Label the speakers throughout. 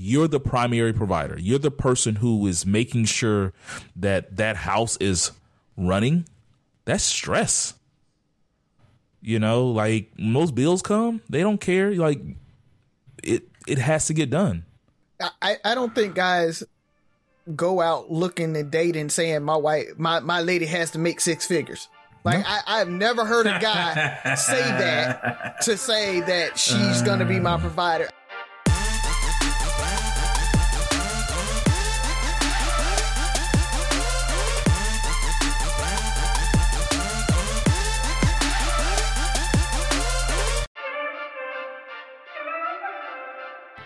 Speaker 1: you're the primary provider. You're the person who is making sure that that house is running. That's stress. You know, like most bills come, they don't care. Like it, it has to get done.
Speaker 2: I, I don't think guys go out looking and dating saying my wife, my, my lady has to make six figures. Like no. I, I've never heard a guy say that to say that she's gonna be my provider.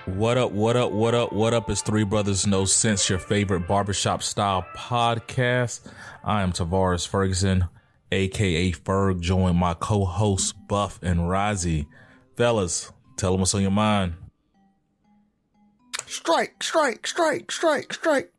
Speaker 1: What up, what up, what up, what up? It's Three Brothers No Sense, your favorite barbershop style podcast. I am Tavares Ferguson, aka Ferg, joined my co hosts Buff and Razi. Fellas, tell them what's on your mind.
Speaker 2: Strike, strike, strike, strike, strike.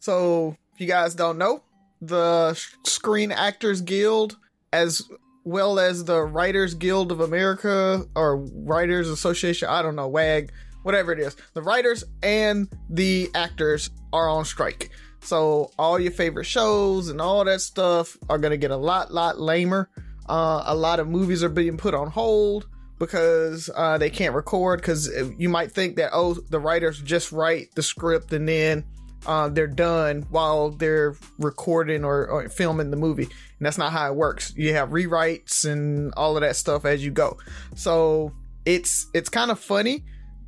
Speaker 2: So, if you guys don't know, the Screen Actors Guild, as well as the Writers Guild of America or Writers Association, I don't know, WAG whatever it is. The writers and the actors are on strike. So all your favorite shows and all that stuff are going to get a lot, lot lamer. Uh, a lot of movies are being put on hold because uh, they can't record. Because you might think that oh, the writers just write the script and then uh, they're done while they're recording or, or, filming the movie, and that's not how it works. You have rewrites and all of that stuff as you go. So it's it's kind of funny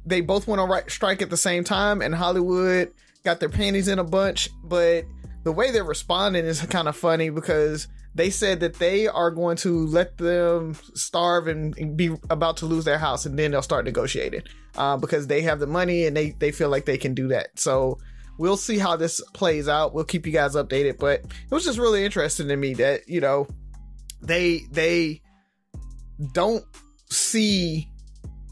Speaker 2: they both went on strike at the same time, and Hollywood got their panties in a bunch. But the way they're responding is kind of funny because they said that they are going to let them starve and be about to lose their house, and then they'll start negotiating uh, because they have the money and they they feel like they can do that. So we'll see how this plays out. We'll keep you guys updated. But it was just really interesting to me that you know they they don't see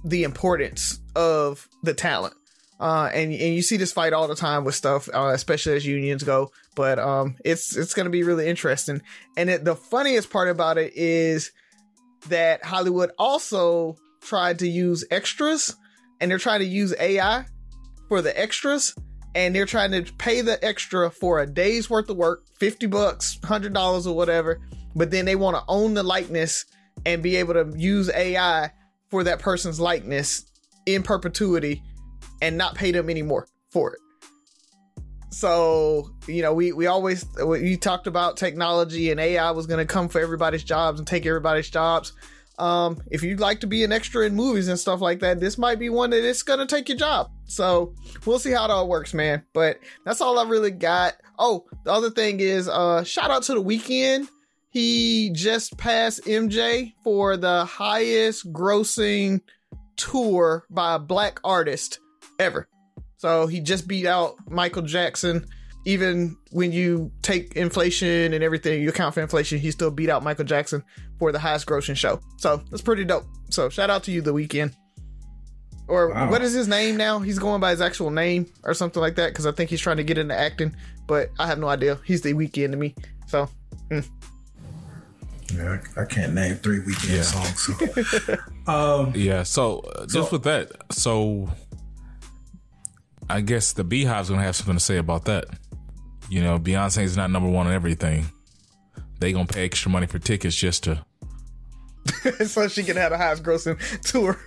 Speaker 2: the importance of the talent. Uh, and and you see this fight all the time with stuff, uh, especially as unions go. But um, it's it's going to be really interesting. And it, the funniest part about it is that Hollywood also tried to use extras, and they're trying to use AI for the extras, and they're trying to pay the extra for a day's worth of work, fifty bucks, hundred dollars, or whatever. But then they want to own the likeness and be able to use AI for that person's likeness in perpetuity and not pay them anymore for it. So, you know, we, we always, we talked about technology and AI was going to come for everybody's jobs and take everybody's jobs. Um, if you'd like to be an extra in movies and stuff like that, this might be one that it's going to take your job. So we'll see how it all works, man. But that's all I really got. Oh, the other thing is, uh, shout out to the Weeknd. He just passed MJ for the highest grossing tour by a black artist ever. So he just beat out Michael Jackson. Even when you take inflation and everything, you account for inflation, he still beat out Michael Jackson for the highest grossing show. So that's pretty dope. So shout out to you, The Weeknd. Or wow. what is his name now? He's going by his actual name or something like that because I think he's trying to get into acting, but I have no idea. He's The Weeknd to me. So. Mm.
Speaker 3: Yeah, I, I can't name three Weeknd yeah. songs. So.
Speaker 1: um, yeah, so uh, just so, with that, so I guess the Beehive's gonna have something to say about that. You know, Beyonce's not number one on everything. They gonna pay extra money for tickets just to.
Speaker 2: so she can have the highest grossing tour.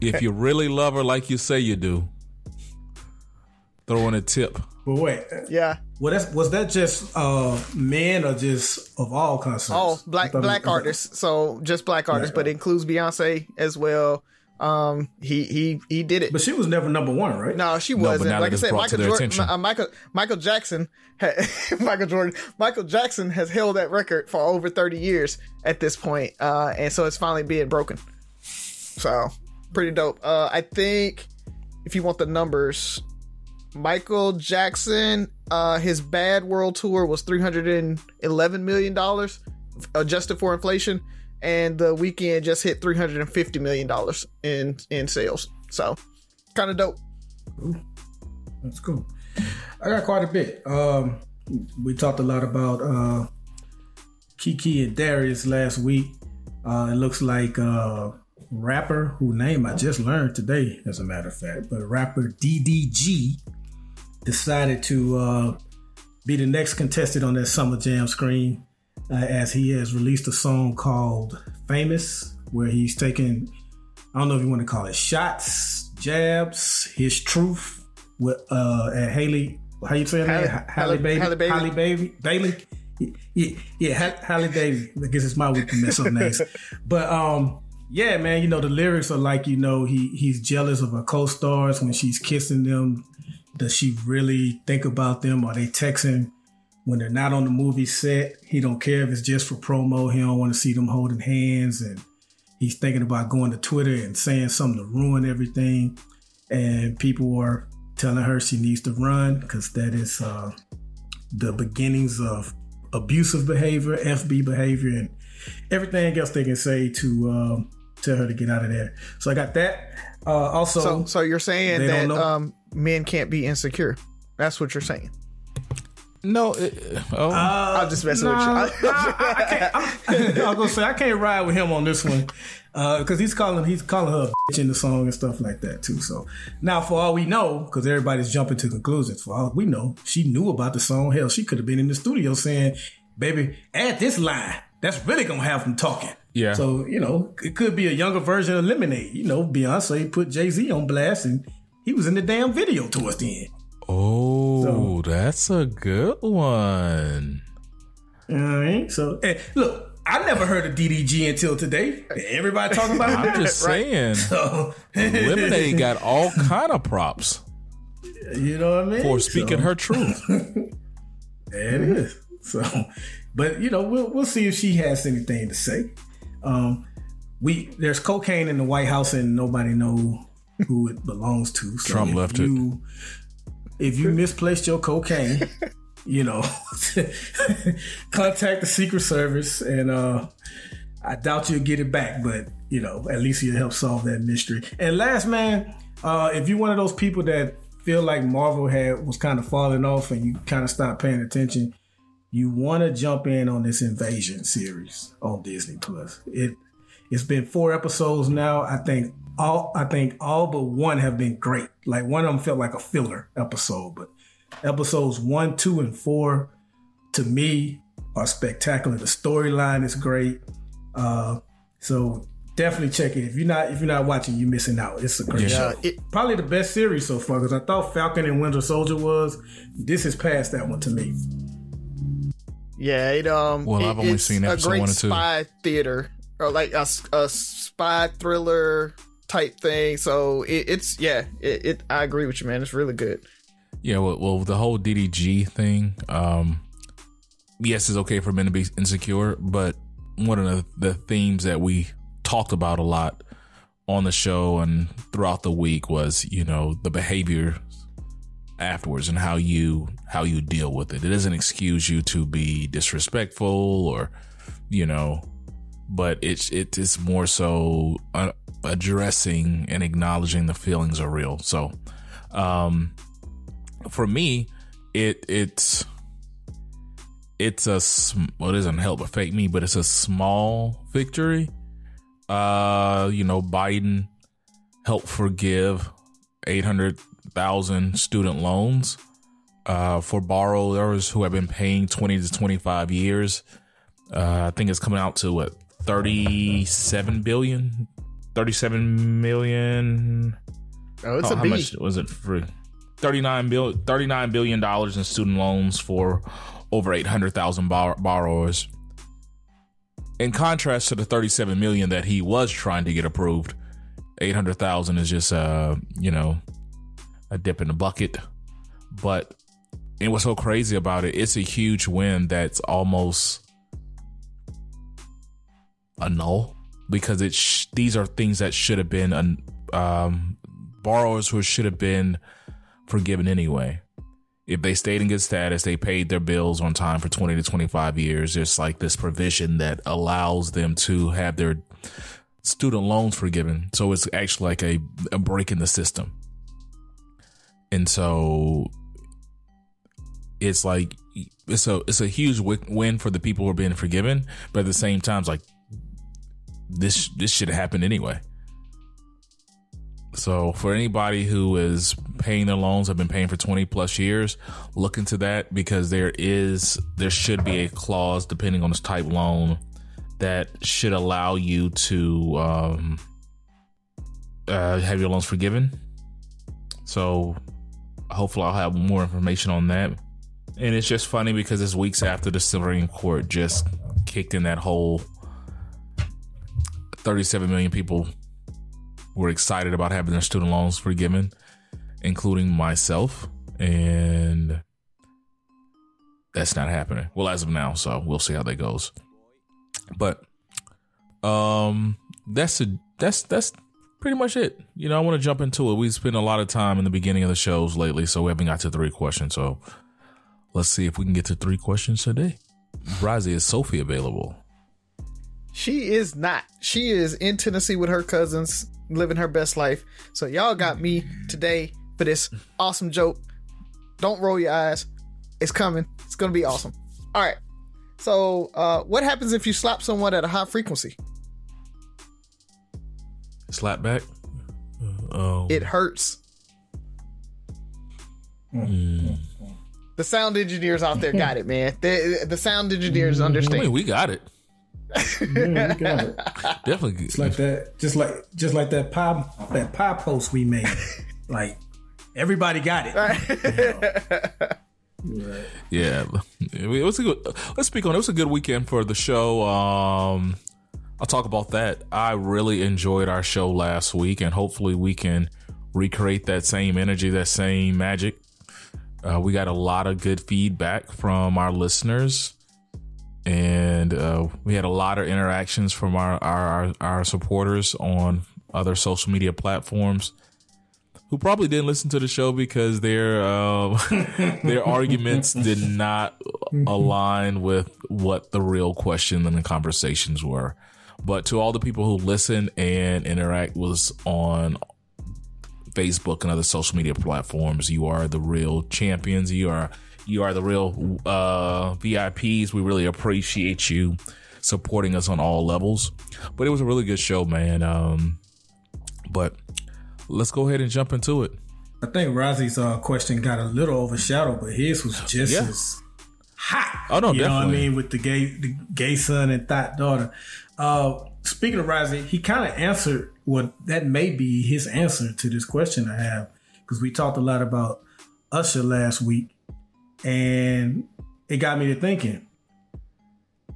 Speaker 1: if you really love her like you say you do, throw in a tip.
Speaker 3: But wait,
Speaker 2: yeah.
Speaker 3: Well, that's was that just uh men or just of all concerts?
Speaker 2: Oh, black black artists. So just black artists, black but it includes Beyonce as well. Um, he he he did it,
Speaker 3: but she was never number one, right?
Speaker 2: No, she wasn't. like I said, Michael Jordan, uh, Michael Michael Jackson, Michael Jordan, Michael Jackson has held that record for over thirty years at this point, uh, and so it's finally being broken. So pretty dope. Uh, I think if you want the numbers, Michael Jackson, uh, his Bad World Tour was three hundred and eleven million dollars, adjusted for inflation, and the Weeknd just hit three hundred and fifty million dollars in in sales. So, kind of dope.
Speaker 3: That's cool. I got quite a bit. Um, we talked a lot about uh, Keke and Darius last week. Uh, it looks like uh, rapper whose name I just learned today, as a matter of fact, but rapper DDG decided to uh, be the next contestant on that Summer Jam screen uh, as he has released a song called Famous, where he's taking, I don't know if you want to call it shots, jabs, his truth with uh, at Haley, how you say
Speaker 2: Halle-
Speaker 3: that? Halle, Baby,
Speaker 2: Halle Bailey.
Speaker 3: Halle Baby, Bailey. Yeah, yeah, Halle- Halle Bailey. I guess it's my week to mess up names, but um, yeah, man. You know the lyrics are like you know he he's jealous of her co-stars when she's kissing them. Does she really think about them? Are they texting when they're not on the movie set? He don't care if it's just for promo. He don't want to see them holding hands, and he's thinking about going to Twitter and saying something to ruin everything. And people are telling her she needs to run because that is uh, the beginnings of abusive behavior, FB behavior, and everything else they can say to um, tell her to get out of there. So I got that. Uh, also,
Speaker 2: So, so you're saying that um, men can't be insecure? That's what you're saying.
Speaker 1: No, it, oh,
Speaker 3: uh,
Speaker 2: I'm just messing
Speaker 3: nah,
Speaker 2: with you.
Speaker 3: nah, I, I can't, I'm, I was gonna say I can't ride with him on this one because he's calling he's calling her a bitch in the song and stuff like that too. So now, for all we know, because everybody's jumping to conclusions, for all we know, she knew about the song. Hell, she could have been in the studio saying, "Baby, add this line." That's really gonna have them talking.
Speaker 1: Yeah.
Speaker 3: So you know, it could be a younger version of Lemonade. You know, Beyonce put Jay Z on blast, and he was in the damn video towards the end.
Speaker 1: oh, that's a good one.
Speaker 3: All right. So, hey, look, I never heard of DDG until today. Everybody talking about it.
Speaker 1: I'm just saying,
Speaker 3: So,
Speaker 1: Lemonade got all kind of props
Speaker 3: you know what I mean?
Speaker 1: for speaking
Speaker 3: So,
Speaker 1: her truth.
Speaker 3: There it is. So, but you know, we'll we'll see if she has anything to say. Um, we there's cocaine in the White House and nobody know who it belongs to. So
Speaker 1: Trump
Speaker 3: if
Speaker 1: left it.
Speaker 3: you, If you misplaced your cocaine, you know, contact the Secret Service, and uh, I doubt you'll get it back, but you know, at least you'll help solve that mystery. And last, man, uh, if you're one of those people that feel like Marvel had was kind of falling off and you kind of stopped paying attention, you want to jump in on this Invasion series on Disney Plus. It it's been four episodes now. I think all I think all but one have been great. Like one of them felt like a filler episode, but episodes one, two, and four to me are spectacular. The storyline is great. Uh, so definitely check it. If you're not if you're not watching, you're missing out. It's a great
Speaker 1: Yeah.
Speaker 3: show.
Speaker 2: It,
Speaker 3: Probably the best series so far because I thought Falcon and Winter Soldier was. This is past that one to me.
Speaker 2: Yeah, it um.
Speaker 1: Well,
Speaker 2: it-
Speaker 1: I've only
Speaker 2: it's
Speaker 1: seen
Speaker 2: a
Speaker 1: episode
Speaker 2: great
Speaker 1: one and two.
Speaker 2: spy theater or like a, a spy thriller type thing. So it, it's yeah. It, it I agree with you, man. It's really good.
Speaker 1: Yeah, well, well, the whole DDG thing. Um, yes, it's okay for men to be insecure, but one of the, the themes that we talked about a lot on the show and throughout the week was, you know, the behavior afterwards and how you how you deal with it. It doesn't excuse you to be disrespectful or, you know, but it's it is more so uh, addressing and acknowledging the feelings are real. So, um, for me, it it's it's a well, it doesn't help affect me, but it's a small victory. Uh, you know, Biden helped forgive eight hundred thousand student loans uh, for borrowers who have been paying twenty to twenty five years. Uh, I think it's coming out to what thirty seven billion, thirty seven million.
Speaker 2: Oh, it's
Speaker 1: Oh,
Speaker 2: a
Speaker 1: how much was it for 39 bill 39 billion dollars in student loans for over 800,000 bor- borrowers in contrast to the 37 million that he was trying to get approved 800,000 is just uh you know a dip in the bucket but and what's so crazy about it it's a huge win that's almost a null because it's sh- these are things that should have been an um borrowers who should have been forgiven anyway. If they stayed in good status, they paid their bills on time for 20 to 25 years. There's like this provision that allows them to have their student loans forgiven. So it's actually like a, a break in the system. And so it's like it's a it's a huge win for the people who are being forgiven, but at the same time, it's like this this should have happened anyway. So for anybody who is paying their loans, have been paying for 20 plus years, look into that because there is there should be a clause depending on this type loan that should allow you to um, uh, have your loans forgiven. So hopefully I'll have more information on that. And it's just funny because it's weeks after the Supreme Court just kicked in that whole 37 million people were excited about having their student loans forgiven, including myself. And that's not happening. Well, as of now, so we'll see how that goes. But um that's a that's that's pretty much it. You know, I want to jump into it. We spent a lot of time in the beginning of the shows lately, so we haven't got to three questions. So let's see if we can get to three questions today. Brazzy, is Sophie available?
Speaker 2: She is not. She is in Tennessee with her cousins, living her best life. So y'all got me today for this awesome joke. Don't roll your eyes. It's coming. It's gonna be awesome. All right. So, uh, what happens if you slap someone at a high frequency?
Speaker 1: Slap back. Oh,
Speaker 2: It hurts. The sound engineers out there got it, man. The, the sound engineers
Speaker 1: I
Speaker 2: understand.
Speaker 1: mean, we got it.
Speaker 3: Yeah, we got it.
Speaker 1: Definitely.
Speaker 3: It's like that, just like just like that pie that pie post we made. like everybody got it.
Speaker 1: right Yeah, it was a good. Let's speak on. It was a good weekend for the show. Um, I'll talk about that. I really enjoyed our show last week, and hopefully we can recreate that same energy, that same magic. Uh, we got a lot of good feedback from our listeners, and uh, we had a lot of interactions from our our, our supporters on other social media platforms who probably didn't listen to the show because their uh, their arguments did not align with what the real question and the conversations were. But to all the people who listen and interact with us on Facebook and other social media platforms, you are the real champions. You are you are the real uh, VIPs. We really appreciate you supporting us on all levels. But it was a really good show, man. Um, but let's go ahead and jump into it.
Speaker 3: I think Razi's uh, question got a little overshadowed, but his was just
Speaker 1: Yeah.
Speaker 3: as hot.
Speaker 1: Oh, no,
Speaker 3: you know what I mean with the gay the gay son and thought daughter. Uh, speaking of Razi, he kind of answered what that may be his answer to this question I have because we talked a lot about Usher last week, and it got me to thinking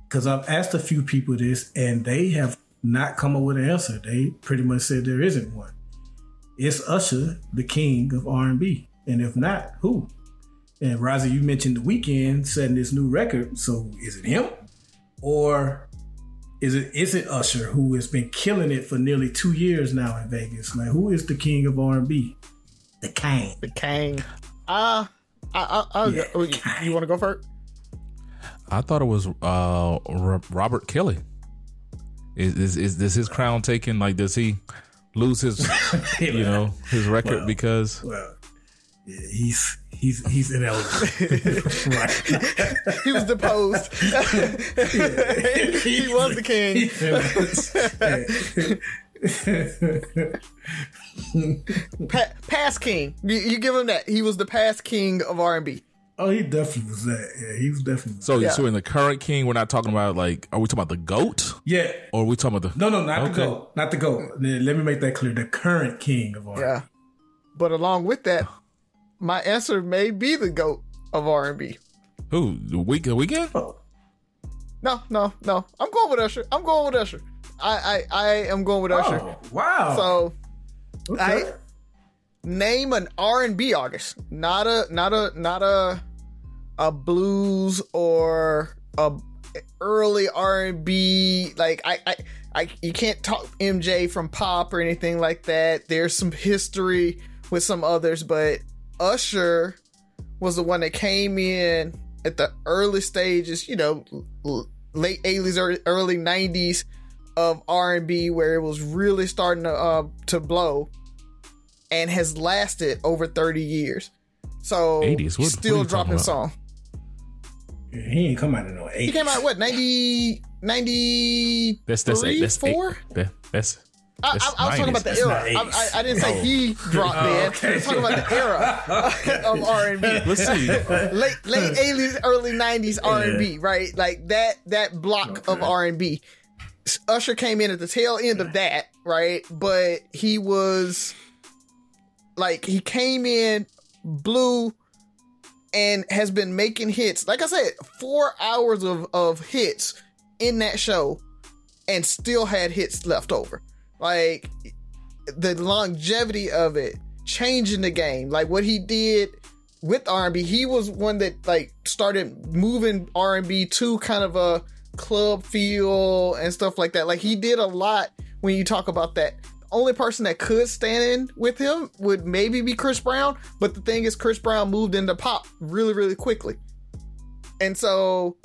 Speaker 3: because I've asked a few people this and they have not come up with an answer. They pretty much said there isn't one. Is Usher the king of R&B? And if not, who? And Razi, you mentioned the Weeknd setting this new record. So is it him? Or is it is it Usher who has been killing it for nearly two years now in Vegas? Like who is the king of R&B? The king.
Speaker 2: the Kang. Uh, I, I, I'll
Speaker 3: Yeah,
Speaker 2: go. You, want to go first?
Speaker 1: I thought it was uh, Robert Kelly. Is, is is this his crown taken? Like, does he lose his you know his record
Speaker 3: Well,
Speaker 1: because
Speaker 3: Well, yeah, he's he's he's ineligible. right.
Speaker 2: He was deposed. he was the king. Pa- past king. You, you give him that. He was the past king of R and B.
Speaker 3: oh, he definitely was that. Yeah, he was definitely.
Speaker 1: so
Speaker 2: Yeah.
Speaker 1: so in the current king, we're not talking about like are we talking about the goat
Speaker 3: yeah.
Speaker 1: or are we talking about the
Speaker 3: No, no, not
Speaker 1: Okay.
Speaker 3: the goat. Not the goat. Let me make that clear. The current king of R.
Speaker 2: Yeah. But along with that, my answer may be the goat of R and B.
Speaker 1: who the week the Weeknd?
Speaker 3: Oh,
Speaker 2: No, no, no. I'm going with Usher. I'm going with Usher. I, I, I am going with Usher.
Speaker 3: oh, wow.
Speaker 2: So
Speaker 3: Okay.
Speaker 2: I name an R and B artist, not a not a not a a blues or a early R and B. Like I, I I you can't talk MJ from pop or anything like that. There's some history with some others, but Usher was the one that came in at the early stages. You know, l- late 80s, early, early 90s of R&B where it was really starting to uh, to blow and has lasted over 30 years. So
Speaker 1: 80s? What-
Speaker 2: still
Speaker 1: what
Speaker 2: dropping song.
Speaker 3: he ain't come out in no 80s.
Speaker 2: He came out what 90 ninety
Speaker 1: That's that's eight. That's eight.
Speaker 2: four.
Speaker 1: That, that's
Speaker 2: I, I, I was talking about the era. I, I, didn't say he dropped
Speaker 3: Oh,
Speaker 2: dead.
Speaker 3: okay.
Speaker 2: I was talking about the era of R and B.
Speaker 1: let's see.
Speaker 2: late late eighties, early nineties R and B, right? Like that that block of R and B. Usher came in at the tail end of that, right? But he was like he came in, blew, and has been making hits. Like I said, four hours of of hits in that show, and still had hits left over. Like the longevity of it, changing the game, like what he did with R&B. He was one that like started moving R&B to kind of a club feel and stuff like that. Like he did a lot when you talk about that. The only person that could stand in with him would maybe be Chris Brown, but the thing is Chris Brown moved into pop really really quickly. And so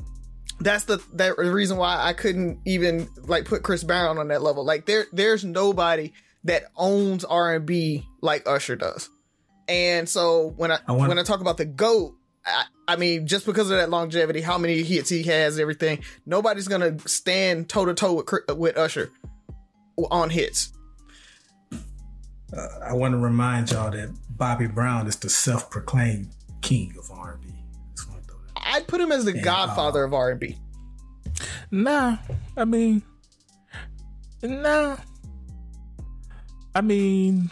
Speaker 2: that's the that reason why I couldn't even like put Chris Brown on that level. Like there there's nobody that owns R&B like Usher does. And so when I,
Speaker 3: I want-
Speaker 2: when I talk about the goat, I, I mean just because of that longevity, how many hits he has, everything, nobody's gonna stand toe to toe with with Usher on hits.
Speaker 3: Uh, I want to remind y'all that Bobby Brown is the self-proclaimed king of R&B. Just
Speaker 2: I'd put him as the godfather of R&B.
Speaker 1: Nah, I mean, nah. I mean,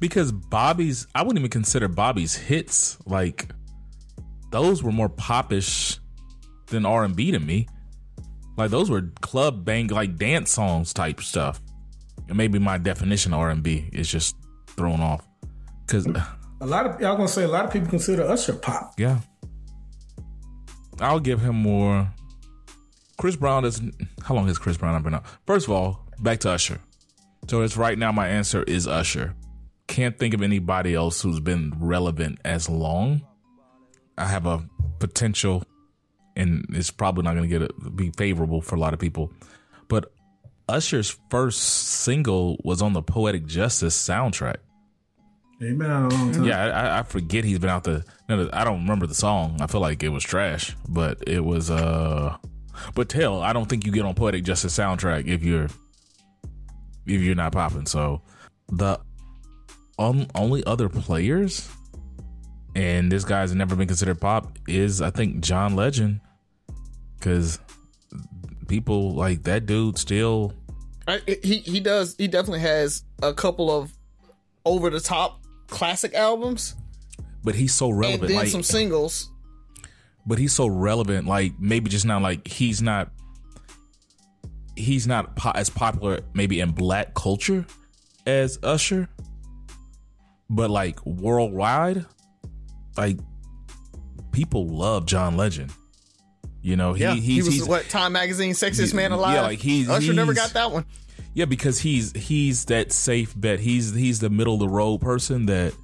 Speaker 1: because Bobby's, I wouldn't even consider Bobby's hits like those were more popish than R and B to me. Like those were club bang, like dance songs type stuff. And maybe my definition of R and B is just thrown off. Cause
Speaker 3: A lot of y'all gonna say a lot of people consider Usher pop.
Speaker 1: yeah, I'll give him more. Chris Brown is. How long has Chris Brown been out? First of all, back to Usher. So it's right now. My answer is Usher. Can't think of anybody else who's been relevant as long. I have a potential, and it's probably not going to get a, be favorable for a lot of people. But Usher's first single was on the Poetic Justice soundtrack.
Speaker 3: He been out a long time.
Speaker 1: Yeah, I, I forget he's been out the. I don't remember the song. I feel like it was trash, but it was. uh But tell, I don't think you get on Poetic Justice soundtrack if you're if you're not popping. So the on, only other players, and this guy's never been considered pop, is I think John Legend, because people like that dude still.
Speaker 2: I, he he does he definitely has a couple of over the top classic albums
Speaker 1: But he's so
Speaker 2: and
Speaker 1: relevant.
Speaker 2: then
Speaker 1: like,
Speaker 2: some singles.
Speaker 1: but he's so relevant. Like maybe just not like he's not he's not po- as popular maybe in black culture as Usher, but like worldwide, like people love John Legend. You know, he,
Speaker 2: Yeah,
Speaker 1: he's,
Speaker 2: he was
Speaker 1: he's
Speaker 2: what Time Magazine sexiest man alive.
Speaker 1: Yeah, like he's
Speaker 2: Usher never got that one.
Speaker 1: Yeah, because he's he's that safe bet. He's he's the middle of the road person that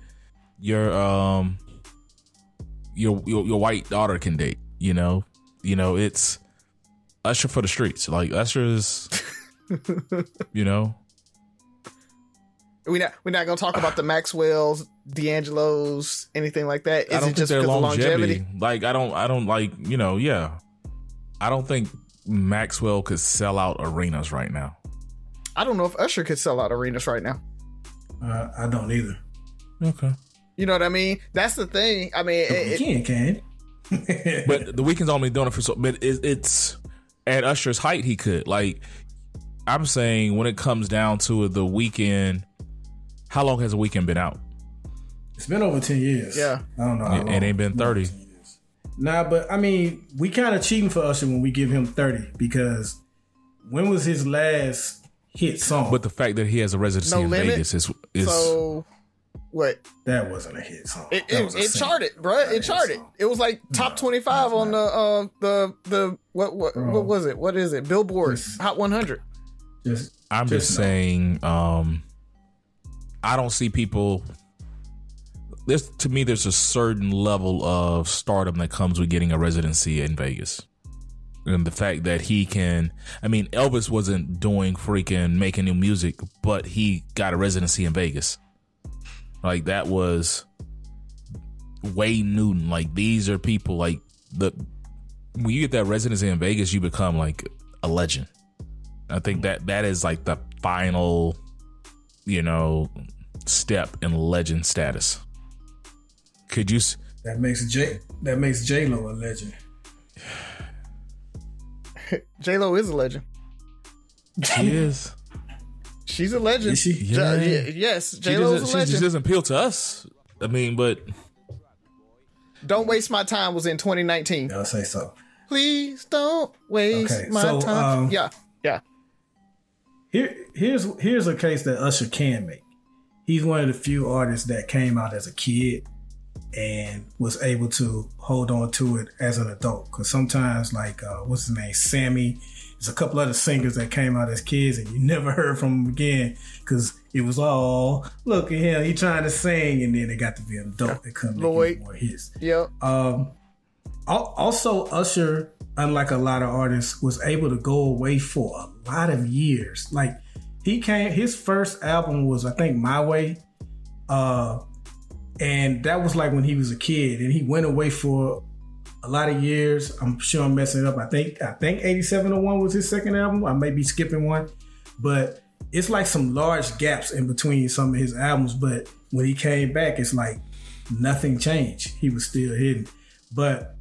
Speaker 1: your um your your, your white daughter can date. You know, you know it's Usher for the streets. Like Usher's, you know,
Speaker 2: We're not we're not gonna talk about the Maxwell's, D'Angelo's, anything like that. Is
Speaker 1: I don't
Speaker 2: it
Speaker 1: think
Speaker 2: just because
Speaker 1: longevity.
Speaker 2: longevity?
Speaker 1: Like I don't I don't like you know yeah, I don't think Maxwell could sell out arenas right now.
Speaker 2: I don't know if Usher could sell out arenas right now.
Speaker 3: Uh, I don't either.
Speaker 1: Okay,
Speaker 2: You know what I mean? That's the thing. I mean, it,
Speaker 3: You
Speaker 2: it,
Speaker 3: can, can.
Speaker 1: but the Weeknd's only doing it for so. But it, it's at Usher's height, he could like. I'm saying when it comes down to it, the Weeknd. How long has the Weeknd been out?
Speaker 3: It's been over ten years.
Speaker 2: Yeah.
Speaker 3: I don't know. how
Speaker 1: It- it ain't been 30.
Speaker 3: Nah, but I mean, we kind of cheating for Usher when we give him thirty because when was his last hit song?
Speaker 1: But the fact that he has a residency
Speaker 2: No
Speaker 1: in
Speaker 2: limit?
Speaker 1: Vegas is is
Speaker 2: so what?
Speaker 3: that wasn't a hit song.
Speaker 2: It, it, it charted, bro.
Speaker 3: That
Speaker 2: It charted.
Speaker 3: song.
Speaker 2: It was like top twenty five on the uh the the what what what was it? What is it? Billboard
Speaker 3: Just-
Speaker 2: Hot one hundred.
Speaker 3: Just,
Speaker 1: I'm just,
Speaker 3: Just no.
Speaker 1: saying. Um, I don't see people. There's to me, there's a certain level of stardom that comes with getting a residency in Vegas, and the fact that he can. I mean, Elvis wasn't doing freaking making new music, but he got a residency in Vegas. Like that was Wayne Newton. Like these are people like the when you get that residency in Vegas, you become like a legend. I think that that is like the final, you know, step in legend status. Could you?
Speaker 3: That makes J that makes J Lo a legend.
Speaker 2: J Lo is a legend.
Speaker 1: She is.
Speaker 2: She's a legend.
Speaker 3: Is she?
Speaker 1: Yeah.
Speaker 2: yeah, yes,
Speaker 1: She
Speaker 2: J Lo's
Speaker 1: doesn't,
Speaker 2: a
Speaker 1: she just doesn't appeal to us. I mean, but
Speaker 2: Don't waste my time was in 2019.
Speaker 3: I'll say so.
Speaker 2: Please don't waste
Speaker 3: Okay,
Speaker 2: my
Speaker 3: so,
Speaker 2: time.
Speaker 3: um,
Speaker 2: yeah, yeah.
Speaker 3: Here, here's here's a case that Usher can make. He's one of the few artists that came out as a kid and was able to hold on to it as an adult. Because sometimes, like uh, what's his name, Sammy, there's a couple other singers that came out as kids and you never heard from them again because it was all look at him, he trying to sing, and then they got to be an adult. Couldn't make
Speaker 2: Lloyd.
Speaker 3: any more hits.
Speaker 2: Yep.
Speaker 3: Um, also, Usher, unlike a lot of artists, was able to go away for a lot of years. Like he came, his first album was, I think, My Way, uh, and that was like when he was a kid, and he went away for a lot of years. I'm sure I'm messing up. I think I think 8701 was his second album. I may be skipping one, but it's like some large gaps in between some of his albums. But when he came back, it's like nothing changed. He was still hidden. But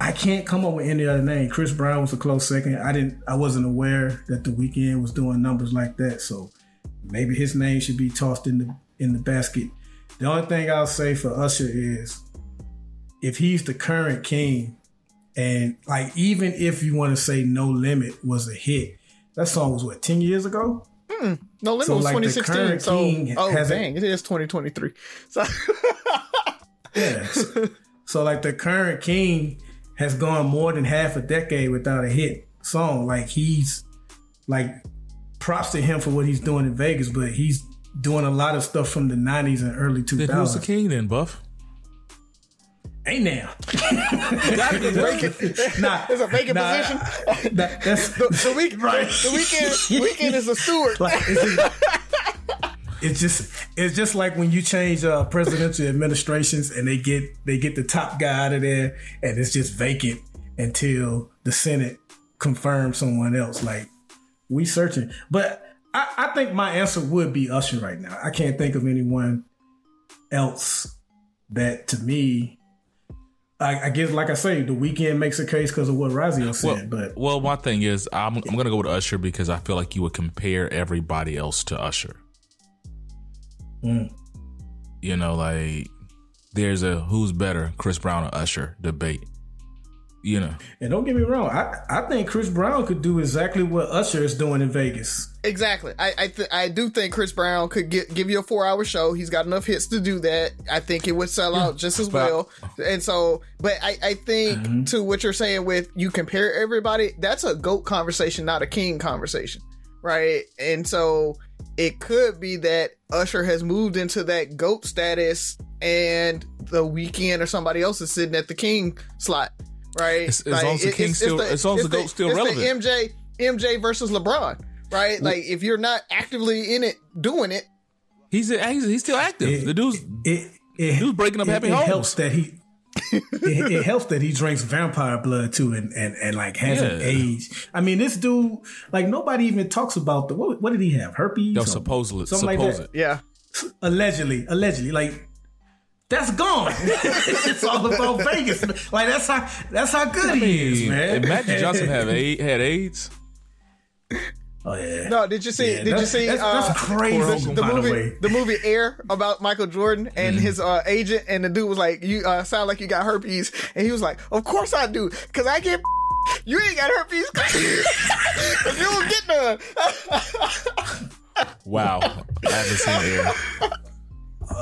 Speaker 3: I can't come up with any other name. Chris Brown was a close second. I didn't I wasn't aware that the Weeknd was doing numbers like that. So maybe his name should be tossed in the in the basket. The only thing I'll say for Usher is if he's the current king, and like even if you want to say No Limit was a hit, that song was what, 10 years ago?
Speaker 2: Hmm, no limit
Speaker 3: So,
Speaker 2: was
Speaker 3: like, the
Speaker 2: 2016. So, oh dang, it is 2023. So,
Speaker 3: Yeah. so, so, like the current king has gone more than half a decade without a hit song. Like he's like props to him for what he's doing in Vegas, but he's doing a lot of stuff from the 90s and early
Speaker 1: then who's the king then, Buff?
Speaker 3: Ain't now.
Speaker 2: vacant.
Speaker 3: Nah,
Speaker 2: it's a vacant
Speaker 3: nah,
Speaker 2: position.
Speaker 3: that- that's
Speaker 2: the, the week,
Speaker 3: Right.
Speaker 2: the, Weeknd, Weeknd is a steward.
Speaker 3: like it's just, it's just it's just like when you change uh, presidential administrations and they get they get the top guy out of there and it's just vacant until the Senate confirms someone else. Like we searching, but I, I think my answer would be Usher right now. I can't think of anyone else that to me. I, I guess, like I say, the Weeknd makes a case because of what Razio said,
Speaker 1: Well,
Speaker 3: but
Speaker 1: well, my thing is, I'm I'm gonna go with Usher because I feel like you would compare everybody else to Usher.
Speaker 3: Mm.
Speaker 1: You know, like there's a who's better, Chris Brown or Usher debate. You know,
Speaker 3: And don't get me wrong, I, I think Chris Brown could do exactly what Usher is doing in Vegas.
Speaker 2: Exactly. I I, th- I do think Chris Brown could get, give you a four hour show. He's got enough hits to do that. I think it would sell out just as well. And so, but I, I think mm-hmm. to what you're saying with you compare everybody, that's a GOAT conversation, not a king conversation. Right. And so it could be that Usher has moved into that GOAT status and the Weeknd or somebody else is sitting at the king slot. Right.
Speaker 1: As- as long as the King still- as long as the GOAT's still
Speaker 2: it's
Speaker 1: relevant.
Speaker 2: The MJ MJ versus LeBron, right? Like if you're not actively in it doing it,
Speaker 1: he's he's, he's still active.
Speaker 3: It-
Speaker 1: the dude's
Speaker 3: It it,
Speaker 1: He was breaking up
Speaker 3: it,
Speaker 1: happy
Speaker 3: it
Speaker 1: homes.
Speaker 3: helps that he it, it helps that he drinks vampire blood too and and, and like hasn't
Speaker 1: Yeah.
Speaker 3: aged. I mean, this dude like nobody even talks about the what, what did he have herpes?
Speaker 1: yo,
Speaker 3: or
Speaker 1: supposedly,
Speaker 3: something like
Speaker 1: supposed.
Speaker 3: that.
Speaker 2: yeah.
Speaker 3: Allegedly, allegedly, like. That's gone. it's all about Vegas. Like that's how that's how good he is, man.
Speaker 1: Did Magic Johnson have a, had AIDS?
Speaker 3: Oh yeah.
Speaker 2: No, did you see?
Speaker 3: Yeah,
Speaker 2: did you see?
Speaker 3: That's,
Speaker 2: uh,
Speaker 3: that's crazy.
Speaker 2: the
Speaker 3: the
Speaker 2: movie,
Speaker 3: way.
Speaker 2: the movie Air about Michael Jordan and his uh, agent, and the dude was like, "You uh, sound like you got herpes," and he was like, "Of course I do, cause I get." You ain't got herpes, 'cause you don't get none.
Speaker 1: Wow, I haven't seen Air.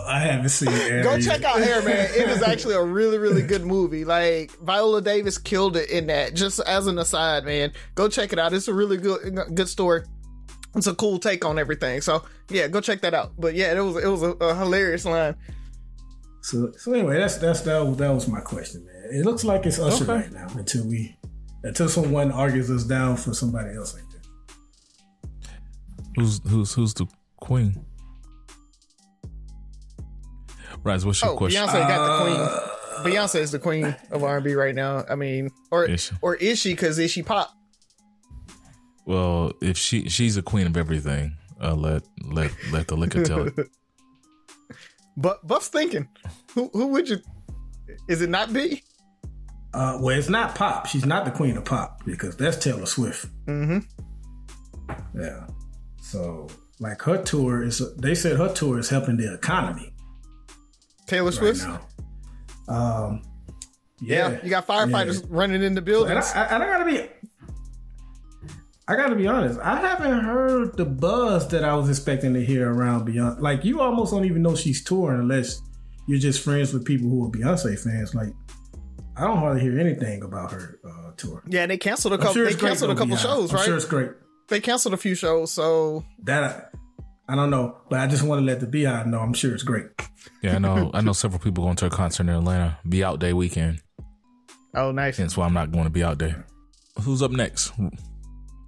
Speaker 3: I haven't seen it.
Speaker 2: Go check out Air, man. It is actually a really, really good movie. Like Viola Davis killed it in that. Just as an aside, man, go check it out. It's a really good, good story. It's a cool take on everything. So yeah, go check that out. But yeah, it was it was a, a hilarious line.
Speaker 3: So, so anyway, that's that's that was, that was my question, man. It looks like it's Usher
Speaker 1: Okay.
Speaker 3: right now until we until someone argues us down for somebody else like that.
Speaker 1: Who's who's who's the queen? Rise, what's your
Speaker 2: Oh,
Speaker 1: question?
Speaker 2: Beyonce got the queen. Beyonce is the queen of R and B right now. I mean, or
Speaker 1: Is she?
Speaker 2: or is she? Because is she pop?
Speaker 1: Well, if she she's a queen of everything, uh, let let let the liquor tell it.
Speaker 2: But Buff's thinking, who who would you? Is it not B?
Speaker 3: Uh, well, it's not pop. She's not the queen of pop because that's Taylor Swift.
Speaker 2: Mm-hmm.
Speaker 3: Yeah. So, like her tour is, they said her tour is helping the economy
Speaker 2: Taylor
Speaker 3: right
Speaker 2: Swift.
Speaker 3: now. Um,
Speaker 2: yeah.
Speaker 3: yeah,
Speaker 2: you got firefighters
Speaker 3: Yeah.
Speaker 2: running in the
Speaker 3: And
Speaker 2: buildings.
Speaker 3: I, I, and I gotta be, I gotta be honest. I haven't heard the buzz that I was expecting to hear around Beyonce. Like you almost don't even know she's touring unless you're just friends with people who are Beyonce fans. Like I don't hardly hear anything about her uh, tour.
Speaker 2: yeah, they canceled a
Speaker 3: I'm
Speaker 2: couple.
Speaker 3: sure
Speaker 2: they canceled a couple
Speaker 3: Beyonce.
Speaker 2: shows,
Speaker 3: I'm
Speaker 2: right?
Speaker 3: sure it's great.
Speaker 2: They canceled a few shows, so
Speaker 3: That I, I don't know, but I just want to let the Beehive know. I'm sure it's great.
Speaker 1: Yeah, I know. I know several people going to a concert in Atlanta. Be out day weekend.
Speaker 2: oh nice.
Speaker 1: Hence why I'm not going to be out there. Who's up next?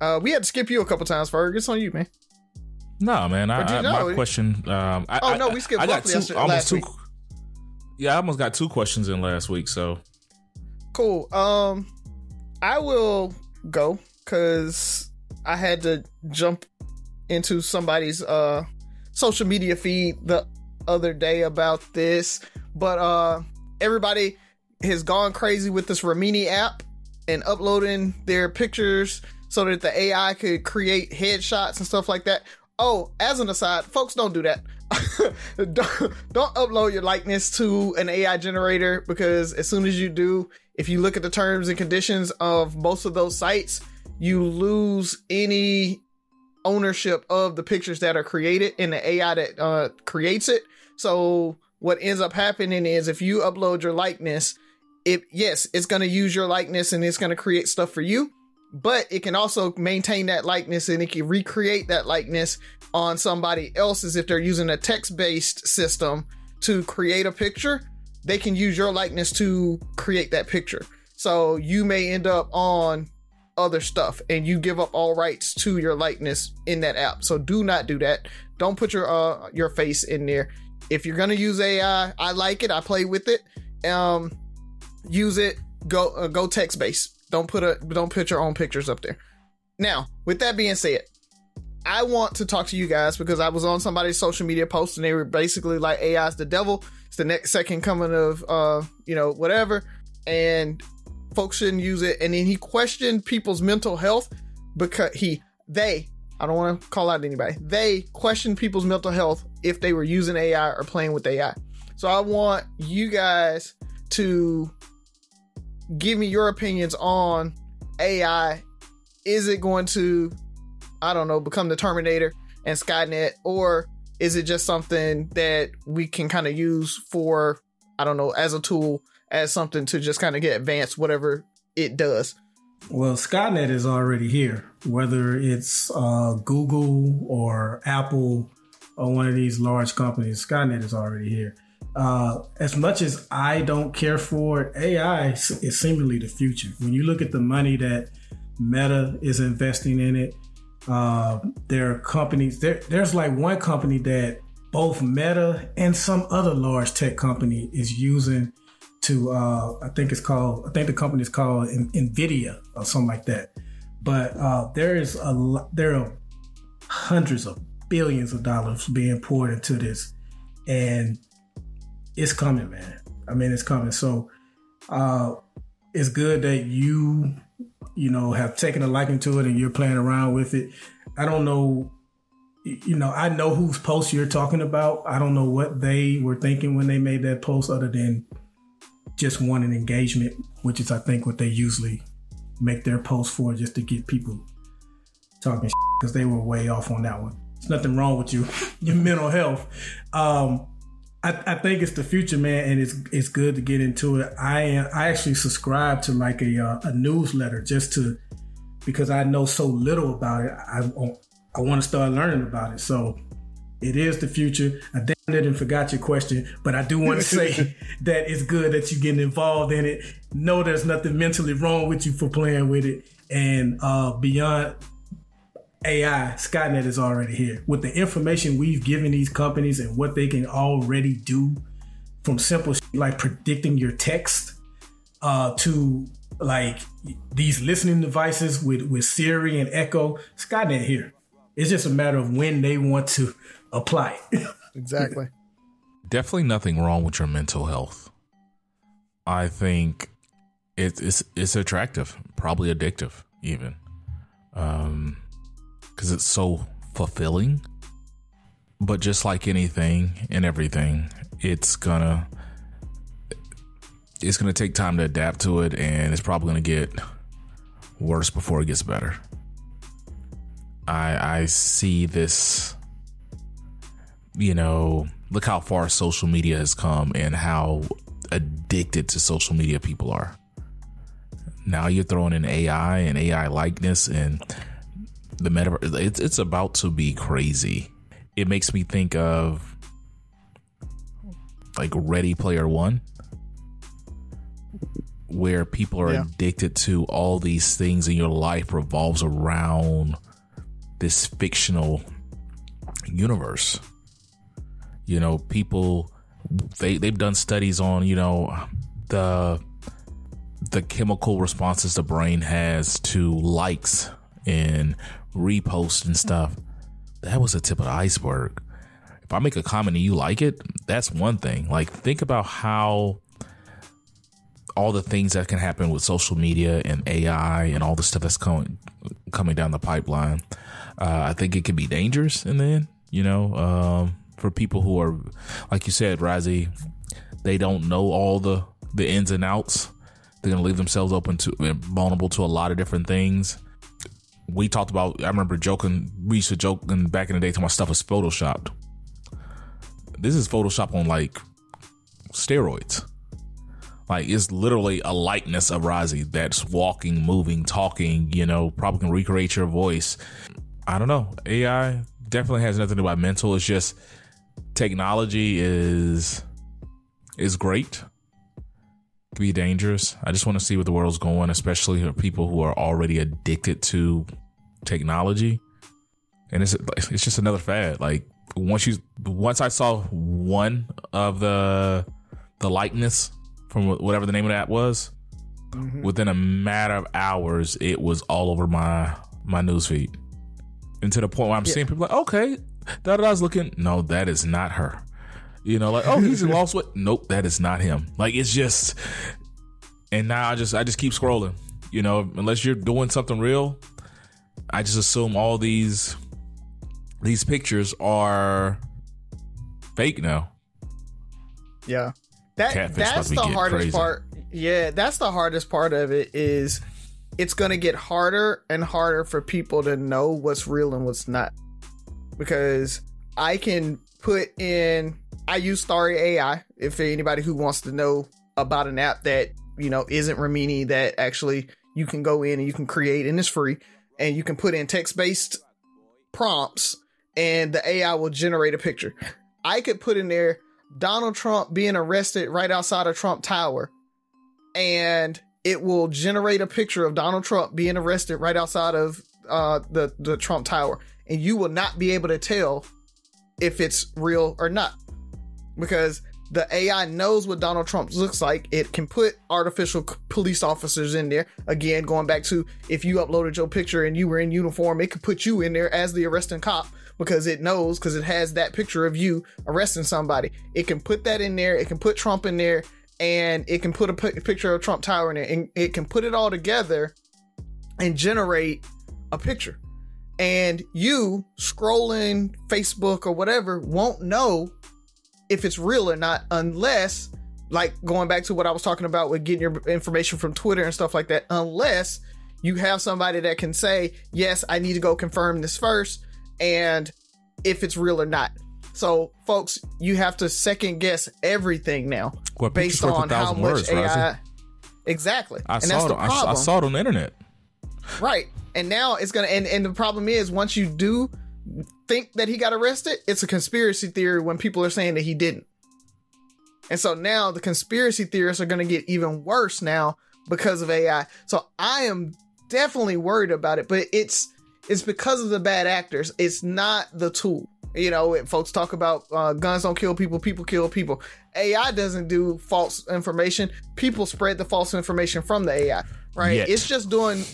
Speaker 2: Uh, we had to skip you a couple times, Ferg. It's on you, man.
Speaker 1: No, man. I,
Speaker 2: But you
Speaker 1: I,
Speaker 2: know,
Speaker 1: my question. Um, I,
Speaker 2: Oh, no, we skipped
Speaker 1: I got two.
Speaker 2: yesterday-
Speaker 1: Almost
Speaker 2: last
Speaker 1: two.
Speaker 2: week.
Speaker 1: Yeah, I almost got two questions in last week. So
Speaker 2: Cool. Um, I will go because I had to jump into somebody's uh social media feed the other day about this, but uh, everybody has gone crazy with this Remini app and uploading their pictures so that the AI could create headshots and stuff like that. Oh, as an aside, folks, don't do that. don't, don't upload your likeness to an AI generator because as soon as you do, if you look at the terms and conditions of most of those sites, you lose any ownership of the pictures that are created and the AI that uh, creates it. So what ends up happening is if you upload your likeness, it yes, it's going to use your likeness and it's going to create stuff for you, but it can also maintain that likeness and it can recreate that likeness on somebody else's if they're using a text-based system to create a picture, they can use your likeness to create that picture. So you may end up on other stuff and you give up all rights to your likeness in that app. So do not do that. Don't put your uh your face in there. If you're gonna use AI, I like it. I play with it. Um, use it. Go uh, go text based. Don't put a don't put your own pictures up there. Now, with that being said, I want to talk to you guys because I was on somebody's social media post and they were basically like AI's the devil. It's the next second coming of uh, you know, whatever. And folks shouldn't use it. And then he questioned people's mental health because he they I don't want to call out anybody. They questioned people's mental health if they were using AI or playing with AI. So I want you guys to give me your opinions on AI. Is it going to, I don't know, become the Terminator and Skynet, or is it just something that we can kind of use for, I don't know, as a tool, as something to just kind of get advanced, whatever it does?
Speaker 3: Well, Skynet is already here, whether it's uh, Google or Apple or one of these large companies. Skynet is already here. Uh, as much as I don't care for it, AI is seemingly the future. When you look at the money that Meta is investing in it, uh, there are companies. There, there's like one company that both Meta and some other large tech company is using to uh, I think it's called I think the company is called Nvidia or something like that. But uh, there is a there are hundreds of billions of dollars being poured into this, and it's coming, man. I mean, it's coming. So uh, it's good that you you know have taken a liking to it and you're playing around with it. I don't know. You know, I know whose post you're talking about. I don't know what they were thinking when they made that post, other than just want an engagement, which is I think what they usually make their post for, just to get people talking because they were way off on that one. There's nothing wrong with you, your mental health. Um, I, I think it's the future, man, and it's it's good to get into it. I am I actually subscribe to like a uh, a newsletter just to because I know so little about it. I I want to start learning about it. So it is the future. I damn it and forgot your question, but I do want to say that it's good that you're getting involved in it. Know there's nothing mentally wrong with you for playing with it. And uh, beyond AI, Skynet is already here. With the information we've given these companies and what they can already do, from simple like predicting your text uh, to like these listening devices with with Siri and Echo, Skynet here. It's just a matter of when they want to apply it.
Speaker 2: Exactly.
Speaker 1: Definitely nothing wrong with your mental health. I think it, it's it's attractive, probably addictive, even, um, because it's so fulfilling. But just like anything and everything, it's gonna it's gonna take time to adapt to it, and it's probably gonna get worse before it gets better. I I see this you know, look how far social media has come and how addicted to social media people are. Now you're throwing in AI and AI likeness and the metaverse. It's it's about to be crazy. It makes me think of like Ready Player One, where people are
Speaker 2: Yeah.
Speaker 1: addicted to all these things, and your life revolves around this fictional universe you know people they they've done studies on you know the the chemical responses the brain has to likes and reposts and stuff. That was the tip of the iceberg. If i make a comment and you like it that's one thing. Like think about how all the things that can happen with social media and ai and all the stuff that's coming coming down the pipeline. Uh, i think it could be dangerous in the end you know um, for people who are like you said Razi, they don't know all the the ins and outs they're gonna leave themselves open to vulnerable to a lot of different things we talked about i remember joking we used to joke in back in the day till my stuff was photoshopped this is photoshop on like steroids like it's literally a likeness of Razi that's walking, moving, talking, you know, probably can recreate your voice. I don't know. AI definitely has nothing to do with mental. It's just technology is is great. Can be dangerous. I just want to see where the world's going, especially for people who are already addicted to technology. And it's it's just another fad. Like once you once I saw one of the the likeness from whatever the name of that was, mm-hmm. within a matter of hours, it was all over my my newsfeed. And to the point where I'm seeing people like, okay, da da was looking. No, that is not her. You know, like, oh, he's in lost weight. Nope, that is not him. Like it's just and now I just I just keep scrolling. You know, unless you're doing something real, I just assume all these these pictures are fake now.
Speaker 2: Yeah. That
Speaker 1: Catfish
Speaker 2: that's the hardest
Speaker 1: crazy.
Speaker 2: part. Yeah, that's the hardest part of it is it's going to get harder and harder for people to know what's real and what's not. Because I can put in I use Starry AI if anybody who wants to know about an app that, you know, isn't Remini that actually you can go in and you can create and it's free and you can put in text-based prompts and the AI will generate a picture. I could put in there Donald Trump being arrested right outside of Trump Tower, and it will generate a picture of Donald Trump being arrested right outside of uh, the the Trump Tower, and you will not be able to tell if it's real or not because the AI knows what Donald Trump looks like. It can put artificial police officers in there. Again, going back to if you uploaded your picture and you were in uniform, it could put you in there as the arresting cop because it knows because it has that picture of you arresting somebody. It can put that in there. It can put Trump in there and it can put a picture of Trump Tower in there and it can put it all together and generate a picture. And you scrolling Facebook or whatever won't know if it's real or not unless like going back to what I was talking about with getting your information from Twitter and stuff like that unless you have somebody that can say yes I need to go confirm this first and if it's real or not so folks you have to second guess everything now
Speaker 1: Well,
Speaker 2: based
Speaker 1: picture's worth a
Speaker 2: on how much
Speaker 1: words,
Speaker 2: AI
Speaker 1: Razi.
Speaker 2: exactly
Speaker 1: I
Speaker 2: and
Speaker 1: saw
Speaker 2: that's
Speaker 1: it.
Speaker 2: the
Speaker 1: I, I saw it on the internet.
Speaker 2: Right. And now it's gonna and, and the problem is once you do think that he got arrested, it's a conspiracy theory when people are saying that he didn't. And so now the conspiracy theorists are gonna get even worse now because of AI. So I am definitely worried about it, but it's it's because of the bad actors. It's not the tool. You know, folks talk about uh, guns don't kill people, people kill people. AI doesn't do false information. People spread the false information from the AI, right? Yet. It's just doing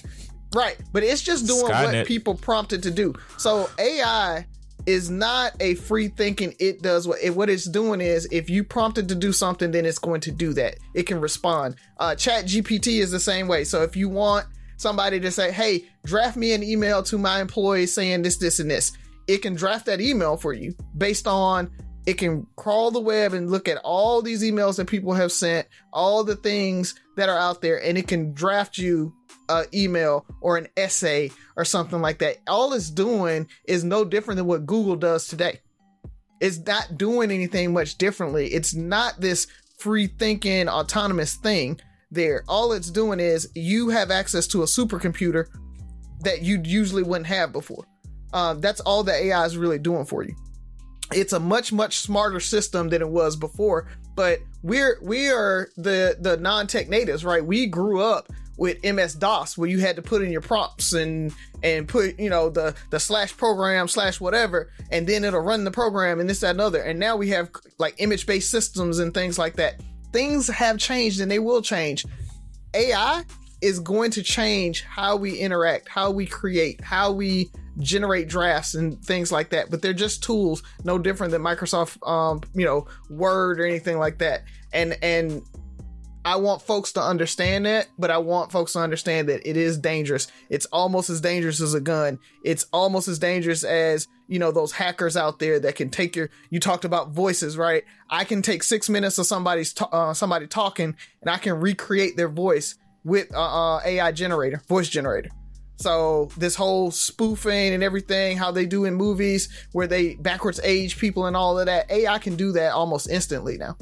Speaker 2: right, but it's just doing Skynet. what people prompted to do. So AI is not a free thinking it does what it, what it's doing is if you prompt it to do something then it's going to do that it can respond uh chat gpt is the same way so if you want somebody to say hey draft me an email to my employee saying this this and this it can draft that email for you based on it can crawl the web and look at all these emails that people have sent all the things that are out there and it can draft you uh, email or an essay or something like that. All it's doing is no different than what Google does today. It's not doing anything much differently. It's not this free thinking autonomous thing there. All it's doing is you have access to a supercomputer that you usually wouldn't have before. Um, that's all the AI is really doing for you. It's a much much smarter system than it was before. But we're we are the the non tech natives, right? We grew up with MS DOS where you had to put in your prompts and and put you know the the slash program slash whatever and then it'll run the program and this that and other. And now we have like image based systems and things like that. Things have changed and they will change. AI is going to change how we interact how we create how we generate drafts and things like that. But they're just tools no different than Microsoft um you know Word or anything like that. And and I want folks to understand that, but I want folks to understand that it is dangerous. It's almost as dangerous as a gun. It's almost as dangerous as, you know, those hackers out there that can take your, you talked about voices, right? I can take six minutes of somebody's, uh, somebody talking and I can recreate their voice with, uh, uh, AI generator, voice generator. So this whole spoofing and everything, how they do in movies where they backwards age people and all of that, AI can do that almost instantly now.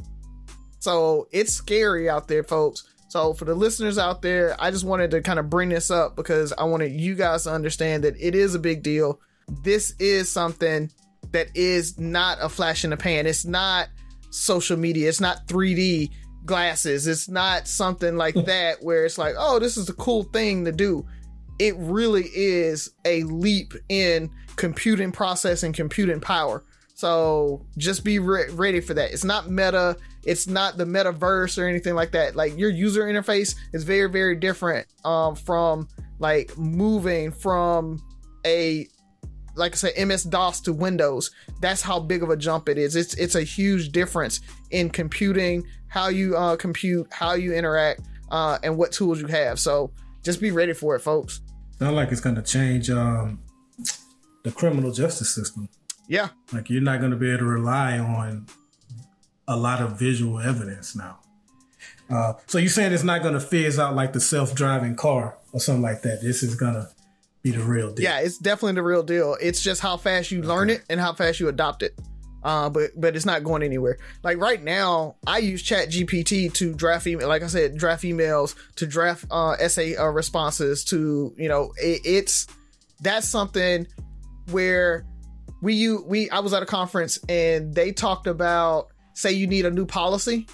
Speaker 2: So it's scary out there, folks. So for the listeners out there, I just wanted to kind of bring this up because I wanted you guys to understand that it is a big deal. This is something that is not a flash in the pan. It's not social media. It's not 3D glasses. It's not something like that where it's like, oh, this is a cool thing to do. It really is a leap in computing process and computing power. So just be re- ready for that. It's not meta. It's not the metaverse or anything like that. Like your user interface is very, very different um, from like moving from a like I said, MS DOS to Windows. That's how big of a jump it is. It's it's a huge difference in computing, how you uh, compute, how you interact, uh, and what tools you have. So just be ready for it, folks.
Speaker 3: Not like it's going to change um, the criminal justice system.
Speaker 2: Yeah.
Speaker 3: Like you're not going to be able to rely on a lot of visual evidence now. Uh, so you're saying it's not going to phase out like the self-driving car or something like that. This is going to be the real deal.
Speaker 2: Yeah, it's definitely the real deal. It's just how fast you okay. learn it and how fast you adopt it. Uh, but but it's not going anywhere. Like right now, I use Chat GPT to draft email. Like I said, draft emails to draft uh, essay uh, responses. To you know, it, it's that's something where we you we I was at a conference and they talked about say you need a new policy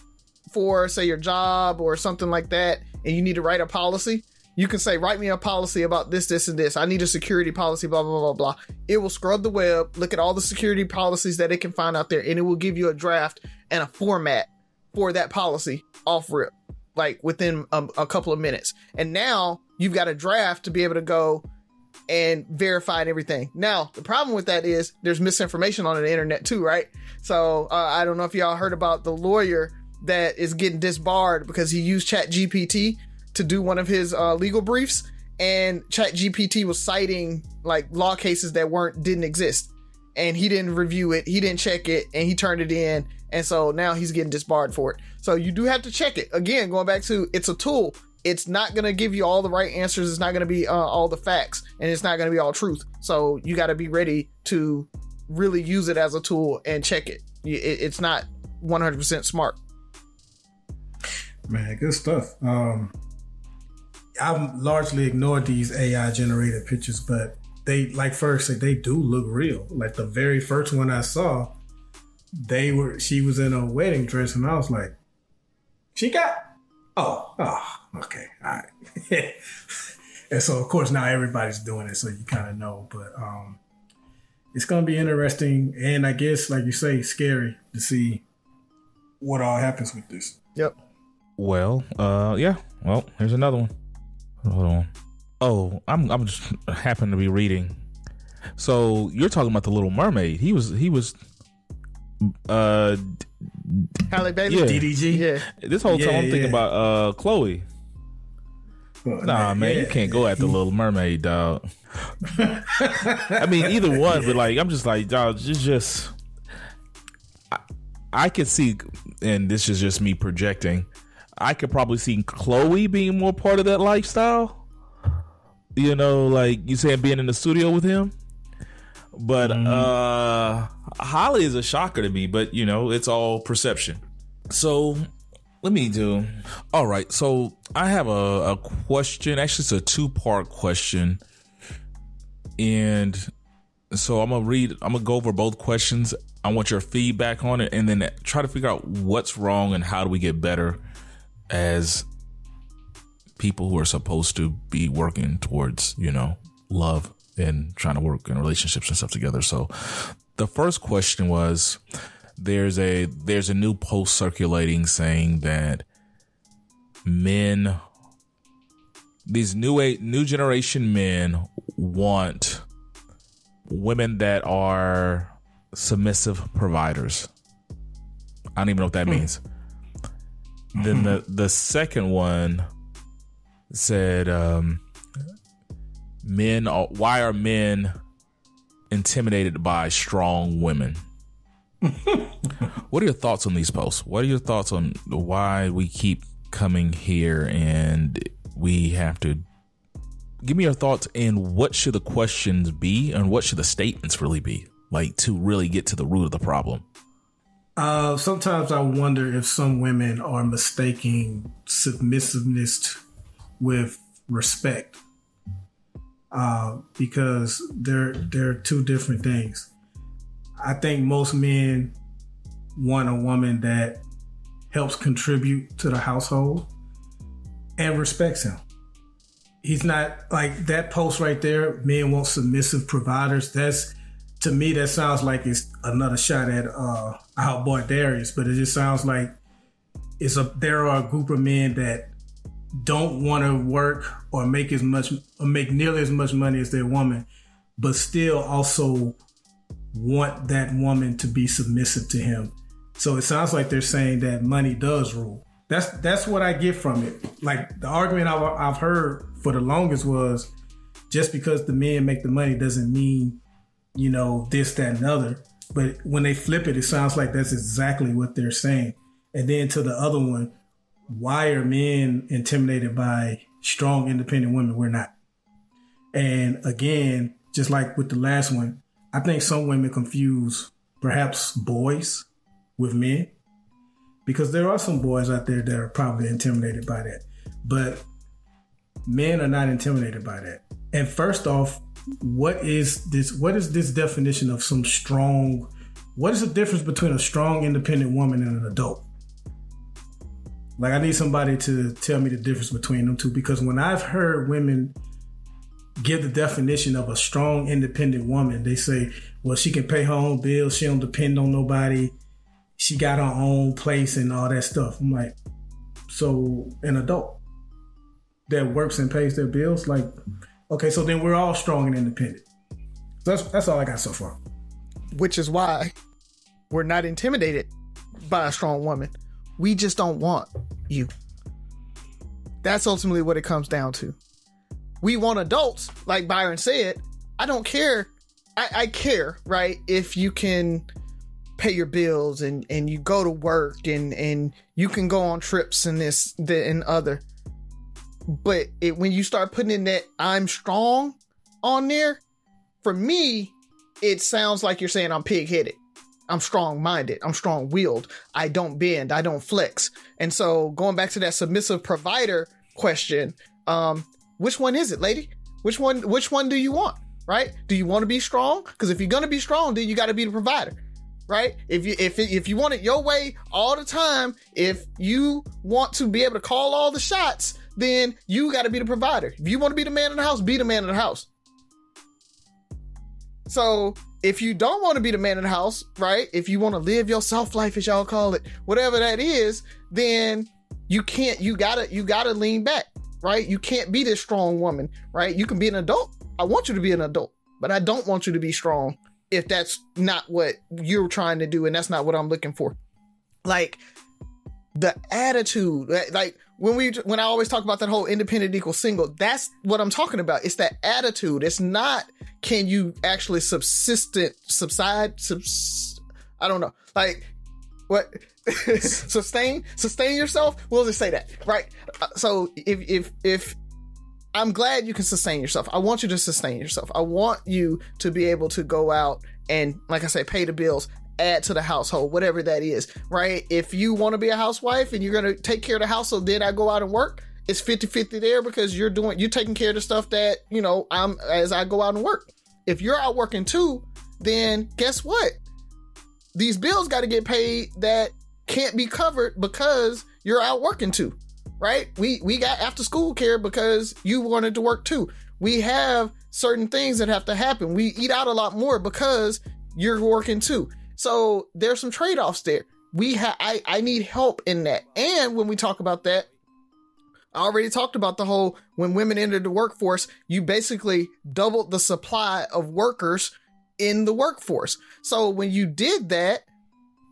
Speaker 2: for say your job or something like that and you need to write a policy you can say write me a policy about this this and this. I need a security policy blah blah blah blah. It will scrub the web look at all the security policies that it can find out there and it will give you a draft and a format for that policy off rip like within a, a couple of minutes. And now you've got a draft to be able to go and verified everything. Now, the problem with that is there's misinformation on the internet too, right? So uh, I don't know if y'all heard about the lawyer that is getting disbarred because he used Chat GPT to do one of his uh, legal briefs, and Chat GPT was citing like law cases that weren't didn't exist, and he didn't review it, he didn't check it, and he turned it in, and so now he's getting disbarred for it. So you do have to check it. Again, going back to it's a tool it's not going to give you all the right answers. It's not going to be uh, all the facts and it's not going to be all truth. So you got to be ready to really use it as a tool and check it. It's not 100% smart.
Speaker 3: Man, good stuff. Um, I've largely ignored these AI generated pictures, but they, like first, they do look real. Like the very first one I saw, they were, she was in a wedding dress, and I was like, she got, oh, oh, okay, all right. and so of course now everybody's doing it, so you kind of know. But um, it's gonna be interesting, and I guess, like you say, scary to see what all happens with this.
Speaker 2: Yep.
Speaker 1: Well, uh, yeah. Well, here's another one. Hold on. Oh, I'm I'm just happen to be reading. So you're talking about the Little Mermaid. He was he was uh
Speaker 2: Halle Bailey.
Speaker 1: Yeah.
Speaker 3: DDG.
Speaker 2: Yeah.
Speaker 1: this whole time I'm thinking about uh Chloe.
Speaker 3: Well,
Speaker 1: Nah, man, you can't go at the Little Mermaid, dog. I mean, either one, but like, I'm just like, dog, it's just. I, I could see, and this is just me projecting. I could probably see Chloe being more part of that lifestyle. You know, like you saying being in the studio with him. But uh Halle is a shocker to me, but you know, it's all perception. So let me do. All right. So I have a, a question. Actually, it's a two part question. And so I'm going to read, I'm going to go over both questions. I want your feedback on it and then try to figure out what's wrong and how do we get better as people who are supposed to be working towards, you know, love and trying to work in relationships and stuff together. So the first question was there's a there's a new post circulating saying that men these new a new generation men want women that are submissive providers. I don't even know what that means. Then the the second one said um men are why are men intimidated by strong women? what are your thoughts on these posts? What are your thoughts on why we keep coming here and we have to give me your thoughts and what should the questions be and what should the statements really be like to really get to the root of the problem
Speaker 3: Uh, sometimes I wonder if some women are mistaking submissiveness with respect, uh, because they're they're two different things. I think most men want a woman that helps contribute to the household and respects him. He's not like that post right there. Men want submissive providers. That's to me that sounds like it's another shot at uh our boy Darius, but it just sounds like it's a there are a group of men that don't want to work or make as much or make nearly as much money as their woman, but still also want that woman to be submissive to him. So it sounds like they're saying that money does rule. That's that's what I get from it. Like the argument I've, I've heard for the longest was just because the men make the money doesn't mean you know this that and other. But when they flip it, it sounds like that's exactly what they're saying. And then to the other one, why are men intimidated by strong, independent women? We're not. And again, just like with the last one, I think some women confuse perhaps boys with men because there are some boys out there that are probably intimidated by that. But men are not intimidated by that. And first off, what is this what is this definition of some strong what is the difference between a strong independent woman and an adult? Like I need somebody to tell me the difference between them two because when I've heard women give the definition of a strong independent woman, they say, well, she can pay her own bills, she don't depend on nobody, she got her own place and all that stuff. I'm like, so an adult that works and pays their bills, like, okay, so then we're all strong and independent. That's that's all I got so far.
Speaker 2: Which is why we're not intimidated by a strong woman. We just don't want you. That's ultimately what it comes down to. We want adults, like Byron said. I don't care. I, I care, right? If you can pay your bills and and you go to work and and you can go on trips and this the, and other. But it, when you start putting in that I'm strong on there, for me, it sounds like you're saying I'm pig headed. I'm strong minded. I'm strong willed. I don't bend. I don't flex. And so going back to that submissive provider question, um, which one is it, lady? Which one? Which one do you want? Right? Do you want to be strong? Because if you're gonna be strong, then you got to be the provider. Right? If you if if you want it your way all the time, if you want to be able to call all the shots, then you got to be the provider. If you want to be the man in the house, be the man in the house. So if you don't want to be the man in the house, right? If you want to live your soft life, as y'all call it, whatever that is, then you can't. You gotta. You gotta lean back, right? You can't be this strong woman, right? You can be an adult. I want you to be an adult, but I don't want you to be strong if that's not what you're trying to do and that's not what I'm looking for. Like the attitude, like when we when I always talk about that whole independent equal single, that's what I'm talking about. It's that attitude. It's not can you actually subsistent subside subs, I don't know. Like what sustain sustain yourself? We'll just say that, right? Uh, so if if if I'm glad you can sustain yourself. I want you to sustain yourself. I want you to be able to go out and, like I say, pay the bills, add to the household, whatever that is, right? If you want to be a housewife and you're going to take care of the household, then I go out and work. It's 50 50 there because you're doing, you're taking care of the stuff that, you know, I'm as I go out and work. If you're out working too, then guess what? These bills got to get paid that can't be covered because you're out working too right? We we got after school care because you wanted to work too. We have certain things that have to happen. We eat out a lot more because you're working too. So there's some trade-offs there. We have I, I need help in that. And when we talk about that, I already talked about the whole when women entered the workforce, you basically doubled the supply of workers in the workforce. So when you did that,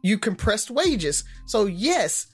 Speaker 2: you compressed wages. So yes,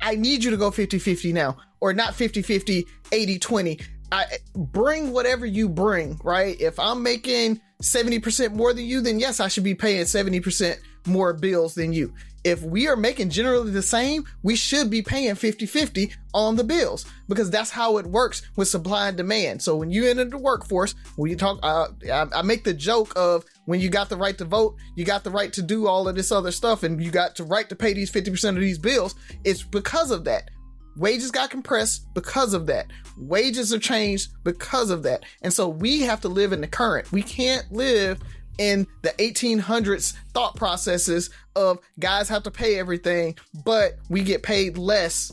Speaker 2: I need you to go 50 50 now, or not 50 50, 80 20. I bring whatever you bring, right? If I'm making 70% more than you, then yes, I should be paying 70% more bills than you. If we are making generally the same, we should be paying 50 50 on the bills because that's how it works with supply and demand. So when you enter the workforce, when you talk, uh, I, I make the joke of when you got the right to vote, you got the right to do all of this other stuff, and you got the right to pay these 50% of these bills. It's because of that. Wages got compressed because of that. Wages are changed because of that. And so we have to live in the current. We can't live in the 1800s thought processes of guys have to pay everything, but we get paid less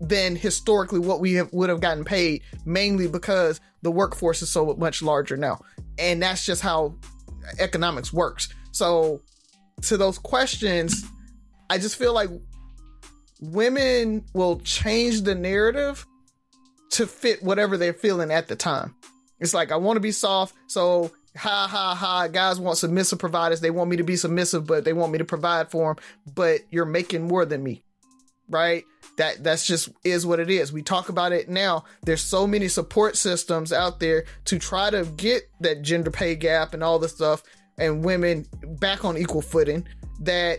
Speaker 2: than historically what we have, would have gotten paid, mainly because the workforce is so much larger now. And that's just how economics works. So, to those questions, I just feel like women will change the narrative to fit whatever they're feeling at the time. It's like, I want to be soft, so ha ha ha, guys want submissive providers. They want me to be submissive, but they want me to provide for them, but you're making more than me. Right? That that's just is what it is. We talk about it now. There's so many support systems out there to try to get that gender pay gap and all the stuff and women back on equal footing that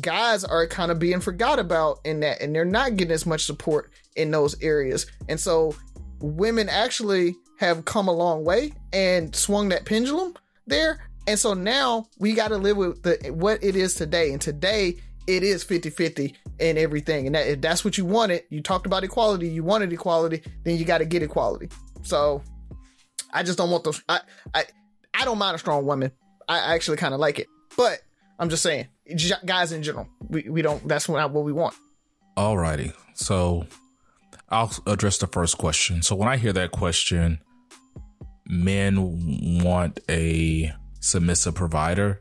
Speaker 2: guys are kind of being forgot about in that and they're not getting as much support in those areas. And so women actually have come a long way and swung that pendulum there. And so now we got to live with the what it is today. And today it is 50-50 and everything. And that, if that's what you wanted, you talked about equality, you wanted equality, then you got to get equality. So I just don't want those I I I don't mind a strong woman. I actually kind of like it. But I'm just saying, guys in general, we, we don't, that's not what we want.
Speaker 1: Alrighty. So I'll address the first question. So when I hear that question, men want a submissive provider.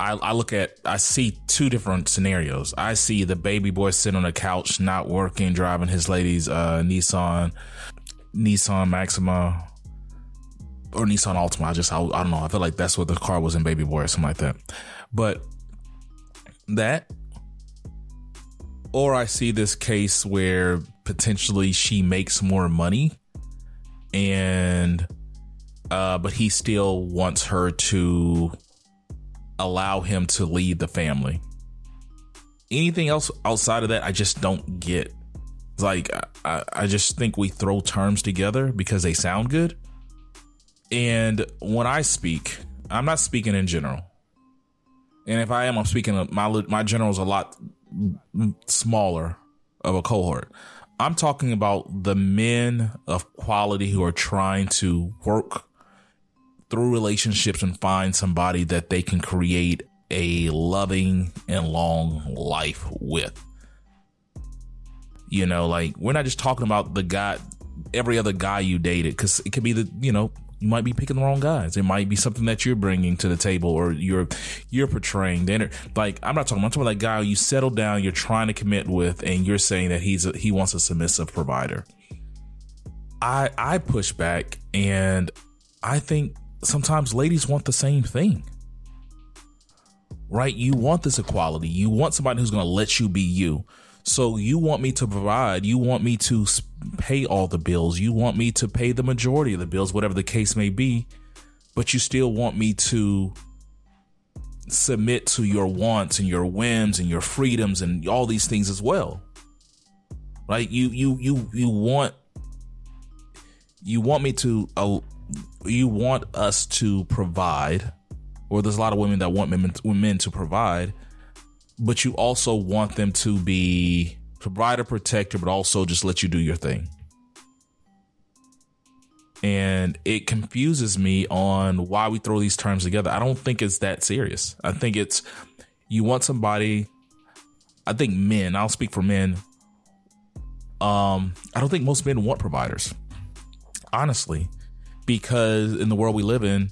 Speaker 1: I, I, look at, I see two different scenarios. I see the baby boy sitting on the couch, not working, driving his lady's uh, Nissan, Nissan Maxima or Nissan Altima. I just, I, I don't know. I feel like that's what the car was in Baby Boy or something like that. But that, or I see this case where potentially she makes more money and, uh, but he still wants her to allow him to lead the family. Anything else outside of that, I just don't get. Like, I, I just think we throw terms together because they sound good and when I speak, I'm not speaking in general. And if I am, I'm speaking my my general is a lot smaller of a cohort. I'm talking about the men of quality who are trying to work through relationships and find somebody that they can create a loving and long life with. You know, like we're not just talking about the guy, every other guy you dated, because it could be the, you know, You might be picking the wrong guys. It might be something that you're bringing to the table or you're you're portraying. Then, like I'm not talking. I'm talking about that guy you settle down, you're trying to commit with, and you're saying that he's a, he wants a submissive provider. I I push back, and I think sometimes ladies want the same thing. Right? You want this equality. You want somebody who's going to let you be you. So you want me to provide, you want me to pay all the bills, you want me to pay the majority of the bills, whatever the case may be, but you still want me to submit to your wants and your whims and your freedoms and all these things as well. Right? You you you you want you want me to uh, you want us to provide or there's a lot of women that want men, men to provide but you also want them to be provider protector, but also just let you do your thing. And it confuses me on why we throw these terms together. I don't think it's that serious. I think it's you want somebody. I think men. I'll speak for men. Um, I don't think most men want providers, honestly, because in the world we live in,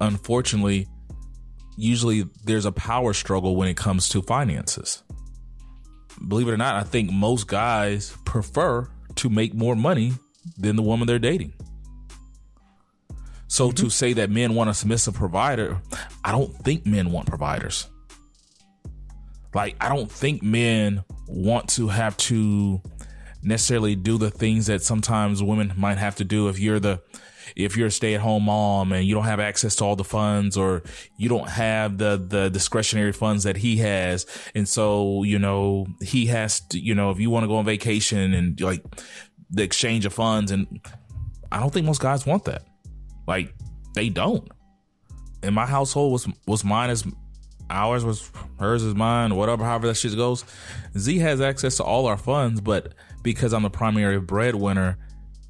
Speaker 1: unfortunately, usually there's a power struggle when it comes to finances. Believe it or not, I think most guys prefer to make more money than the woman they're dating. So mm-hmm. to say that men want a submissive provider, I don't think men want providers. Like I don't think men want to have to necessarily do the things that sometimes women might have to do if you're the if you're a stay at home mom and you don't have access to all the funds or you don't have the, the discretionary funds that he has. And so, you know, he has to, you know, if you want to go on vacation and like the exchange of funds and I don't think most guys want that. Like they don't. In my household was was mine as ours was hers is mine, whatever, however that shit goes. Z has access to all our funds, but because I'm the primary breadwinner,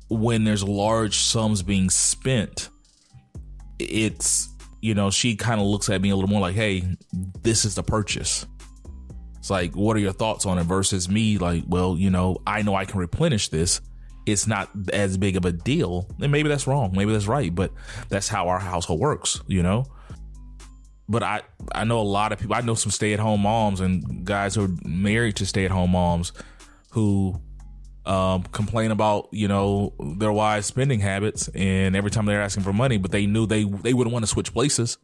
Speaker 1: when there's large sums being spent, it's, you know, she kind of looks at me a little more like, hey, this is the purchase. It's like, what are your thoughts on it versus me? Like, well, you know, I know I can replenish this. It's not as big of a deal. And maybe that's wrong. Maybe that's right. But that's how our household works, you know? But I, I know a lot of people, I know some stay at home moms and guys who are married to stay at home moms who um, complain about you know their wives' spending habits, and every time they're asking for money, but they knew they they wouldn't want to switch places.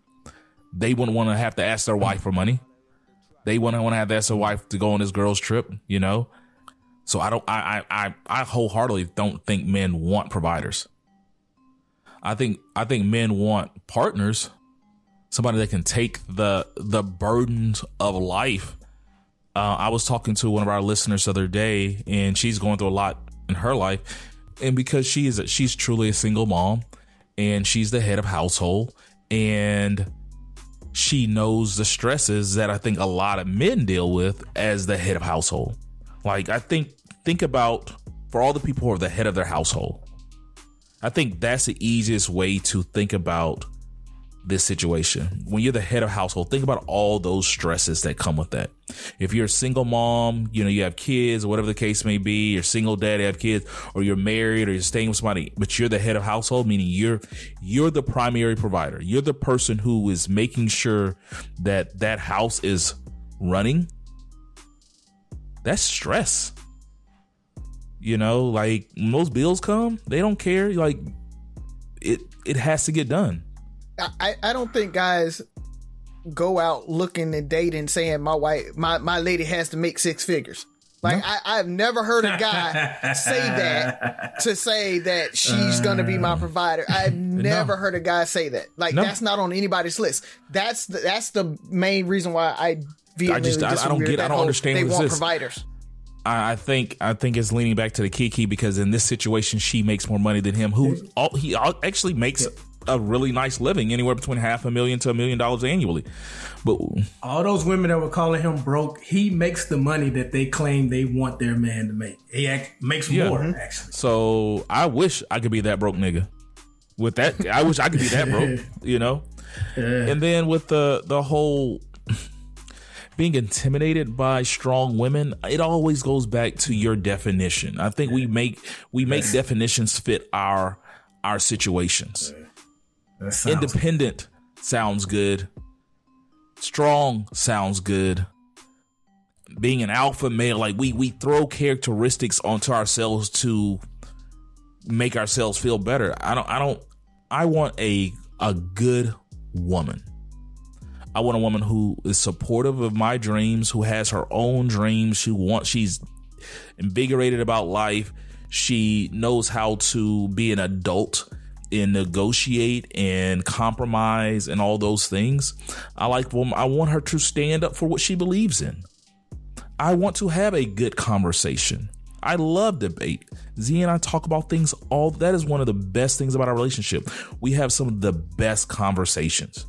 Speaker 1: They wouldn't want to have to ask their wife for money. They wouldn't want to have to ask their wife to go on this girl's trip. You know, so I don't. I I, I wholeheartedly don't think men want providers. I think I think men want partners, somebody that can take the the burdens of life uh, I was talking to one of our listeners the other day, and she's going through a lot in her life, and because she is a, she's truly a single mom, and she's the head of household, and she knows the stresses that I think a lot of men deal with as the head of household. Like I think think about for all the people who are the head of their household. I think that's the easiest way to think about this situation. When you're the head of household, think about all those stresses that come with that. If you're a single mom, you know, you have kids whatever the case may be, you're single dad, you have kids, or you're married or you're staying with somebody, but you're the head of household, meaning you're, you're the primary provider. You're the person who is making sure that that house is running. That's stress. You know, like most bills come, they don't care. Like it, it has to get done
Speaker 2: I, I don't think guys go out looking and dating saying my wife my, my lady has to make six figures. Like no. I, have never heard a guy say that to say that she's uh, gonna be my provider. I've never no. heard a guy say that. Like no. that's not on anybody's list. That's the, that's the main reason why I
Speaker 1: I just I, I don't get I don't understand.
Speaker 2: They want
Speaker 1: this.
Speaker 2: providers.
Speaker 1: I, think I think it's leaning back to the Kiki because in this situation she makes more money than him. Who all, he actually makes a really nice living, anywhere between half a million to a million dollars annually. But
Speaker 3: all those women that were calling him broke, he makes the money that they claim they want their man to make. He act, makes yeah. more mm-hmm. actually.
Speaker 1: So I wish I could be that broke nigga. With that, I wish I could be that broke. You know. Yeah. And then with the the whole being intimidated by strong women, it always goes back to your definition. I think we make we make definitions fit our our situations. Independent good. sounds good. Strong sounds good. Being an alpha male, like we we throw characteristics onto ourselves to make ourselves feel better. I don't I don't I want a a good woman. I want a woman who is supportive of my dreams, who has her own dreams, She wants she's invigorated about life. She knows how to be an adult and negotiate and compromise and all those things. I like well, I want her to stand up for what she believes in. I want to have a good conversation. I love debate. Z and I talk about things all that is one of the best things about our relationship. We have some of the best conversations.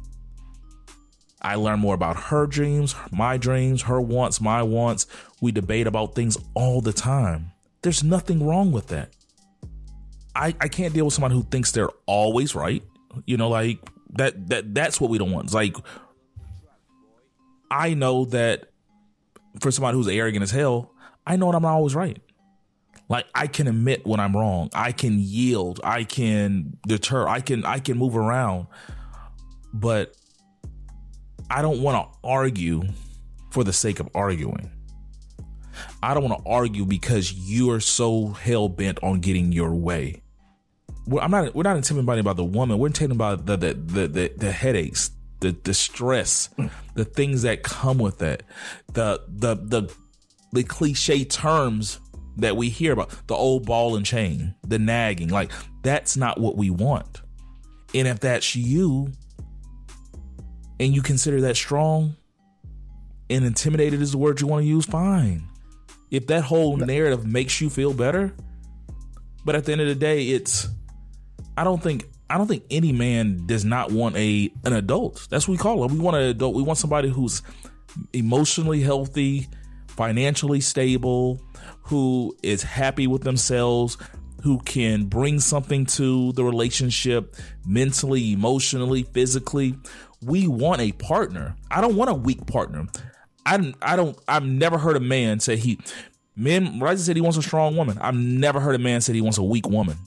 Speaker 1: I learn more about her dreams, my dreams, her wants, my wants. We debate about things all the time. There's nothing wrong with that. I, I can't deal with someone who thinks they're always right. You know, like that that that's what we don't want. It's like I know that for somebody who's arrogant as hell, I know that I'm not always right. Like I can admit when I'm wrong. I can yield. I can deter. I can I can move around. But I don't want to argue for the sake of arguing. I don't want to argue because you are so hell bent on getting your way. We're, I'm not. We're not intimidated about the woman. We're intimidated about the the the, the, the headaches, the the stress, mm. the things that come with it, the the the the cliche terms that we hear about, the old ball and chain, the nagging. Like that's not what we want. And if that's you, and you consider that strong and intimidated is the word you want to use, fine. If that whole narrative makes you feel better, but at the end of the day, it's I don't think I don't think any man does not want a an adult. That's what we call it. We want an adult. We want somebody who's emotionally healthy, financially stable, who is happy with themselves, who can bring something to the relationship mentally, emotionally, physically, we want a partner. I don't want a weak partner. I, I don't, I've never heard a man say he, men, Ryzen said he wants a strong woman. I've never heard a man say he wants a weak woman.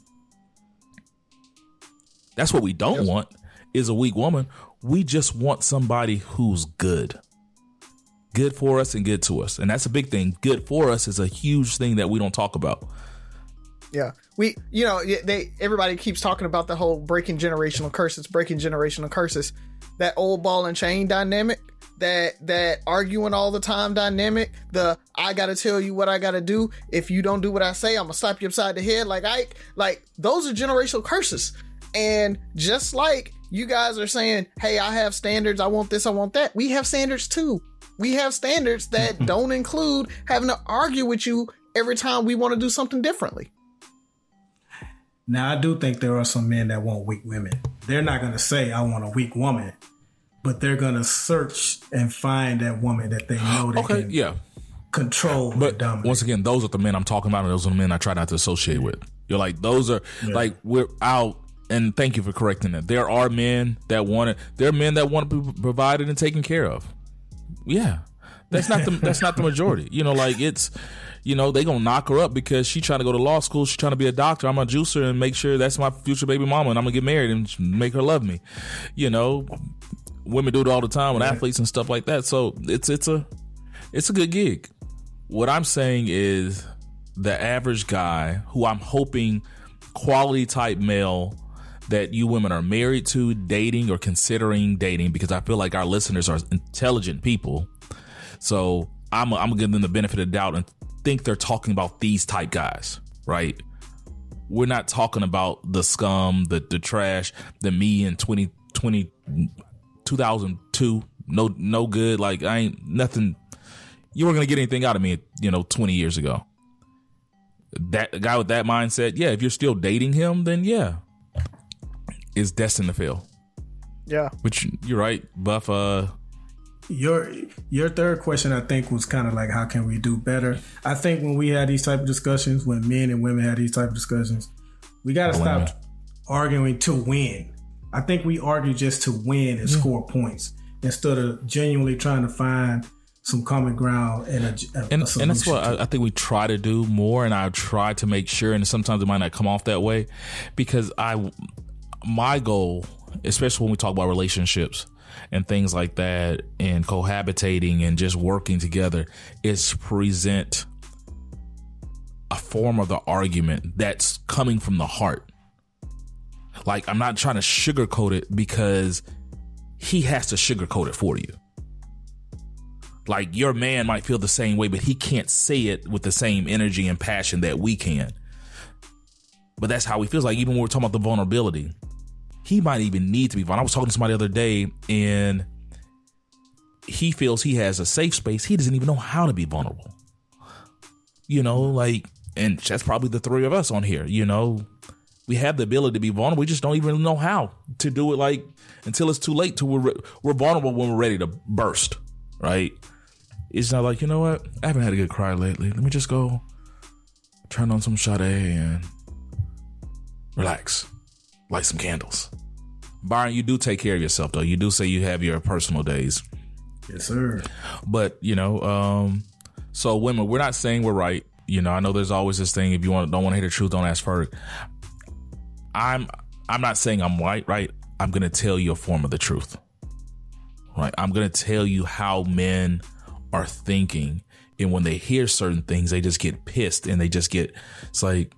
Speaker 1: That's what we don't yes. want is a weak woman. We just want somebody who's good. Good for us and good to us. And that's a big thing. Good for us is a huge thing that we don't talk about.
Speaker 2: Yeah. We, you know, they everybody keeps talking about the whole breaking generational curses, breaking generational curses. That old ball and chain dynamic, that that arguing all the time dynamic, the I got to tell you what I got to do. If you don't do what I say, I'm to slap you upside the head like I like those are generational curses. And just like you guys are saying, "Hey, I have standards. I want this, I want that." We have standards too. We have standards that don't include having to argue with you every time we want to do something differently.
Speaker 3: Now, I do think there are some men that want weak women. They're not going to say, I want a weak woman, but they're going to search and find that woman that they know they okay, can yeah. control.
Speaker 1: But once again, those are the men I'm talking about, and those are the men I try not to associate with. You're like, those are yeah. like, we're out. And thank you for correcting that. There are men that want it. There are men that want to be provided and taken care of. Yeah, that's not the that's not the majority. You know, like it's you know, they gonna knock her up because she trying to go to law school. She's trying to be a doctor. I'm gonna juice her and make sure that's my future baby mama, and I'm gonna get married and make her love me. You know, women do it all the time with athletes and stuff like that. So it's it's a it's a good gig. What I'm saying is the average guy who I'm hoping quality type male that you women are married to, dating, or considering dating, because I feel like our listeners are intelligent people. So I'm I'm gonna give them the benefit of the doubt and think they're talking about these type guys, right? We're not talking about the scum, the the trash, the me in 2020 2002 no no good like I ain't nothing you weren't to get anything out of me, you know, 20 years ago. That guy with that mindset, yeah, if you're still dating him, then yeah. Is destined to fail.
Speaker 2: Yeah.
Speaker 1: Which you're right, Buff uh
Speaker 3: your your third question i think was kind of like how can we do better i think when we had these type of discussions when men and women had these type of discussions we got to stop arguing to win i think we argue just to win and yeah. score points instead of genuinely trying to find some common ground and a, a
Speaker 1: and, and, that's what I, I, think we try to do more and i try to make sure and sometimes it might not come off that way because i my goal especially when we talk about relationships and things like that and cohabitating and just working together is present a form of the argument that's coming from the heart. Like I'm not trying to sugarcoat it because he has to sugarcoat it for you. Like your man might feel the same way, but he can't say it with the same energy and passion that we can. But that's how he feels. Like even when we're talking about the vulnerability, he might even need to be vulnerable. I was talking to somebody the other day and he feels he has a safe space. He doesn't even know how to be vulnerable. You know, like, and that's probably the three of us on here. You know, we have the ability to be vulnerable. We just don't even know how to do it. Like until it's too late. To we're we're vulnerable when we're ready to burst. Right? It's not like you know what? I haven't had a good cry lately. Let me just go turn on some Sade and relax, light some candles. Byron, you do take care of yourself though. You do say you have your personal days.
Speaker 3: Yes, sir.
Speaker 1: But you know, um, so women, we're not saying we're right. You know, I know there's always this thing. If you want, don't want to hear the truth, don't ask for it. I'm, I'm not saying I'm right. Right. I'm gonna tell you a form of the truth. Right. I'm gonna tell you how men are thinking, and when they hear certain things, they just get pissed and they just get. It's like,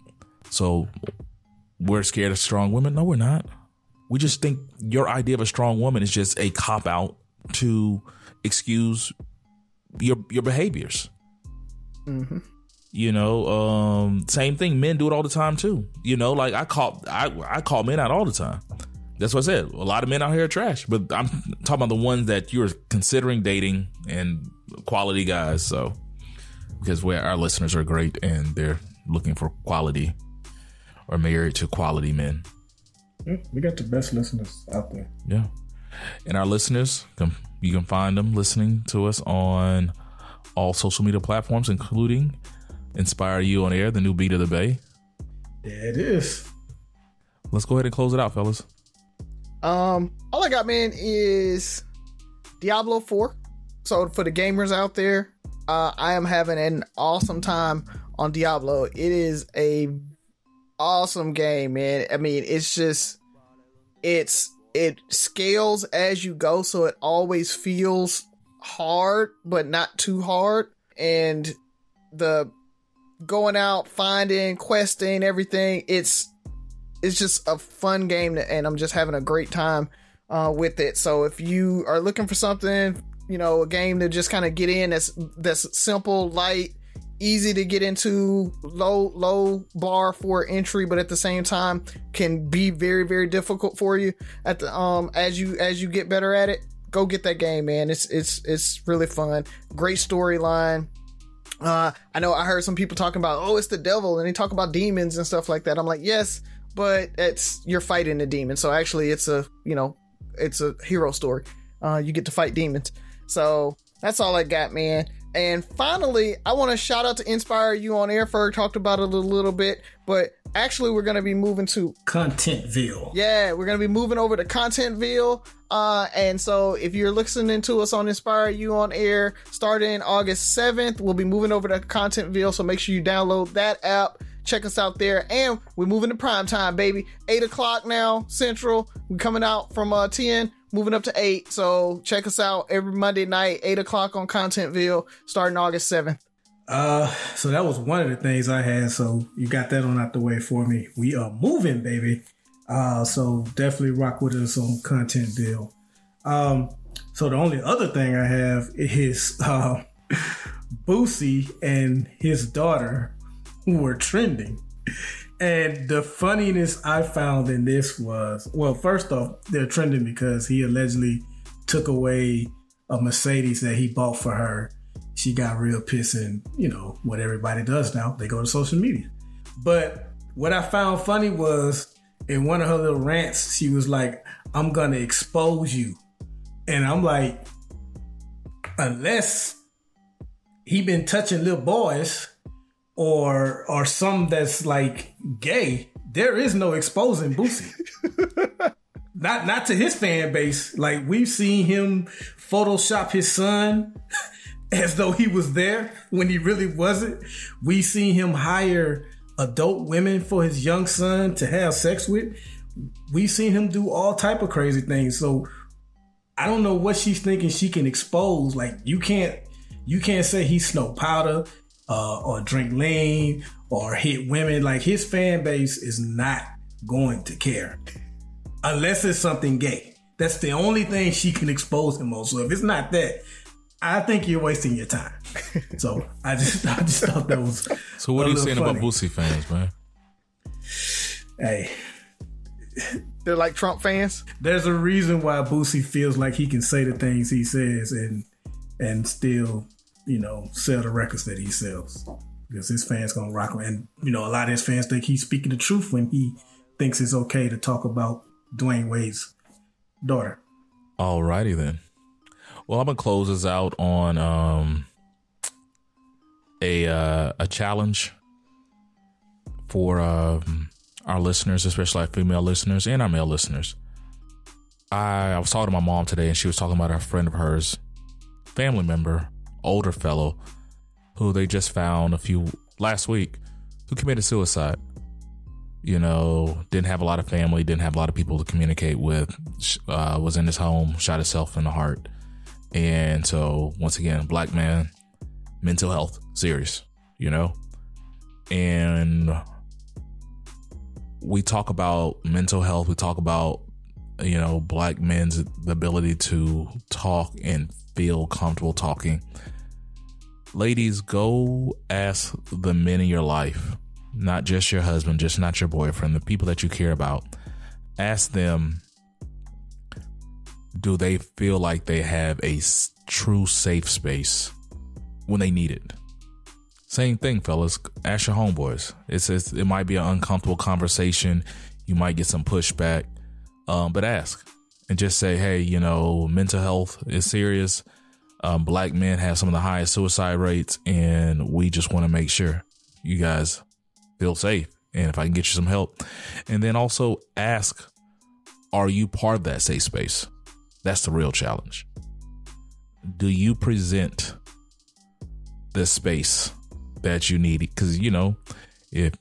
Speaker 1: so we're scared of strong women. No, we're not. We just think your idea of a strong woman is just a cop out to excuse your your behaviors.
Speaker 2: Mm-hmm.
Speaker 1: You know, um, same thing. Men do it all the time too. You know, like I call I I call men out all the time. That's what I said. A lot of men out here are trash, but I'm talking about the ones that you're considering dating and quality guys. So because we our listeners are great and they're looking for quality or married to quality men.
Speaker 3: Yeah, we got the best listeners out there.
Speaker 1: Yeah. And our listeners, you can find them listening to us on all social media platforms, including Inspire You on Air, the new beat of the Bay.
Speaker 3: There it is.
Speaker 1: Let's go ahead and close it out, fellas.
Speaker 2: Um, all I got, man, is Diablo 4. So for the gamers out there, uh, I am having an awesome time on Diablo. It is a awesome game, man. I mean, it's just it's it scales as you go, so it always feels hard, but not too hard. And the going out, finding, questing, everything, it's it's just a fun game, to, and I'm just having a great time uh, with it. So if you are looking for something, you know, a game to just kind of get in that's that's simple, light, easy to get into, low low bar for entry, but at the same time can be very very difficult for you at the um as you as you get better at it. Go get that game, man. It's it's it's really fun. Great storyline. Uh, I know I heard some people talking about, oh, it's the devil, and they talk about demons and stuff like that. I'm like, yes, but it's you're fighting a demon. So actually, it's a you know, it's a hero story. Uh, you get to fight demons. So that's all I got, man. And finally, I want to shout out to Inspire You on Air. Ferg talked about it a little, bit, but actually, we're going to be moving to
Speaker 3: Contentville.
Speaker 2: Yeah, we're going to be moving over to Contentville. Uh, and so if you're listening to us on Inspire You on Air, starting August 7th, we'll be moving over to Contentville. So make sure you download that app. Check us out there. And we're moving to prime time, baby. 8 o'clock now, Central. We're coming out from uh, 10 moving up to eight. So check us out every Monday night, eight o'clock on Contentville, starting August seventh.
Speaker 3: Uh, so that was one of the things I had. So you got that on out the way for me. We are moving, baby. Uh, so definitely rock with us on Contentville. Um, so the only other thing I have is uh, Boosie and his daughter were trending. And the funniness I found in this was well, first off, they're trending because he allegedly took away a Mercedes that he bought for her. She got real pissed, and you know what everybody does now. They go to social media. But what I found funny was in one of her little rants, she was like, I'm gonna expose you. And I'm like, unless he been touching little boys, or or some that's like gay, there is no exposing Boosie. not not to his fan base. Like we've seen him Photoshop his son as though he was there when he really wasn't. We seen him hire adult women for his young son to have sex with. we've seen him do all type of crazy things. So I don't know what she's thinking she can expose. Like you can't you can't say he snow powder uh, or drink lean or hit women. Like his fan base is not going to care unless it's something gay. That's the only thing she can expose him on. So if it's not that, I think you're wasting your time. so I just I just thought that was.
Speaker 1: So what are you saying funny. about Boosie fans, man?
Speaker 3: Hey,
Speaker 2: they're like Trump fans.
Speaker 3: There's a reason why Boosie feels like he can say the things he says and and still, you know, sell the records that he sells. Because his fans gonna rock him. And, you know, a lot of his fans think he's speaking the truth when he thinks it's okay to talk about Dwyane Wade's daughter.
Speaker 1: Alrighty then. Well, I'm gonna close this out on um a uh, a challenge for um, our listeners, especially our female listeners and our male listeners. I, I was talking to my mom today, and she was talking about a friend of hers, family member, older fellow, who they just found a few last week, who committed suicide. You know, didn't have a lot of family, didn't have a lot of people to communicate with. Uh, was in his home, shot himself in the heart, and so once again, black man, mental health, serious. You know, and we talk about mental health. We talk about you know black men's ability to talk and feel comfortable talking. Ladies, go ask the men in your life, not just your husband, just not your boyfriend, the people that you care about. Ask them do they feel like they have a true safe space when they need it? Same thing, fellas. Ask your homeboys. It's, it's it might be an uncomfortable conversation. You might get some pushback, um, but ask and just say, hey, you know, mental health is serious. Um, black men have some of the highest suicide rates, and we just want to make sure you guys feel safe. And if I can get you some help, and then also ask, are you part of that safe space? That's the real challenge. Do you present the space that you need because you know if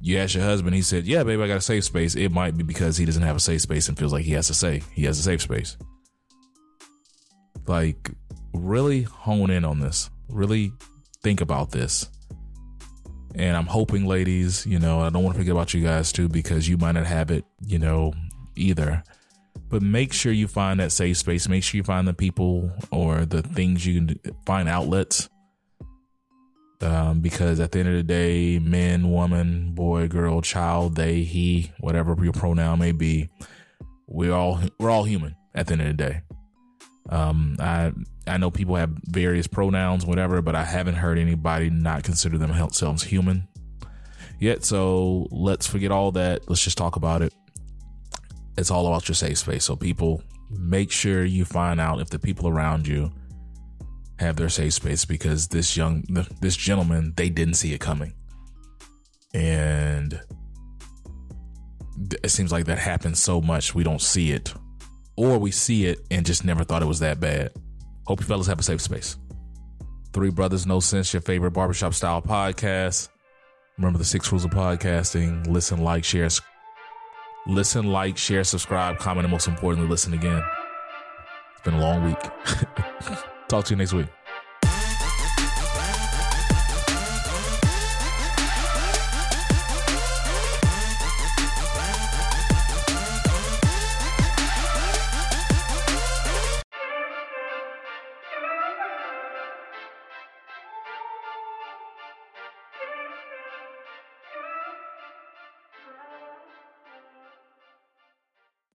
Speaker 1: you ask your husband, he said, "Yeah, baby, I got a safe space." It might be because he doesn't have a safe space and feels like he has to say he has a safe space. Like, really hone in on this. Really think about this. And I'm hoping, ladies, you know, I don't want to forget about you guys too because you might not have it, you know, either. But make sure you find that safe space. Make sure you find the people or the things you can find outlets um, because at the end of the day, men, woman, boy, girl, child, they, he, whatever your pronoun may be, we're all we're all human at the end of the day. Um, I I know people have various pronouns, whatever, but I haven't heard anybody not consider themselves human yet. So let's forget all that. Let's just talk about it. It's all about your safe space. So people, make sure you find out if the people around you have their safe space because this young this gentleman they didn't see it coming and it seems like that happens so much we don't see it or we see it and just never thought it was that bad. Hope you fellas have a safe space. Three brothers no sense your favorite barbershop style podcast. Remember the six rules of podcasting. Listen like share listen like share subscribe comment and most importantly listen again. It's been a long week. Talk to you next week.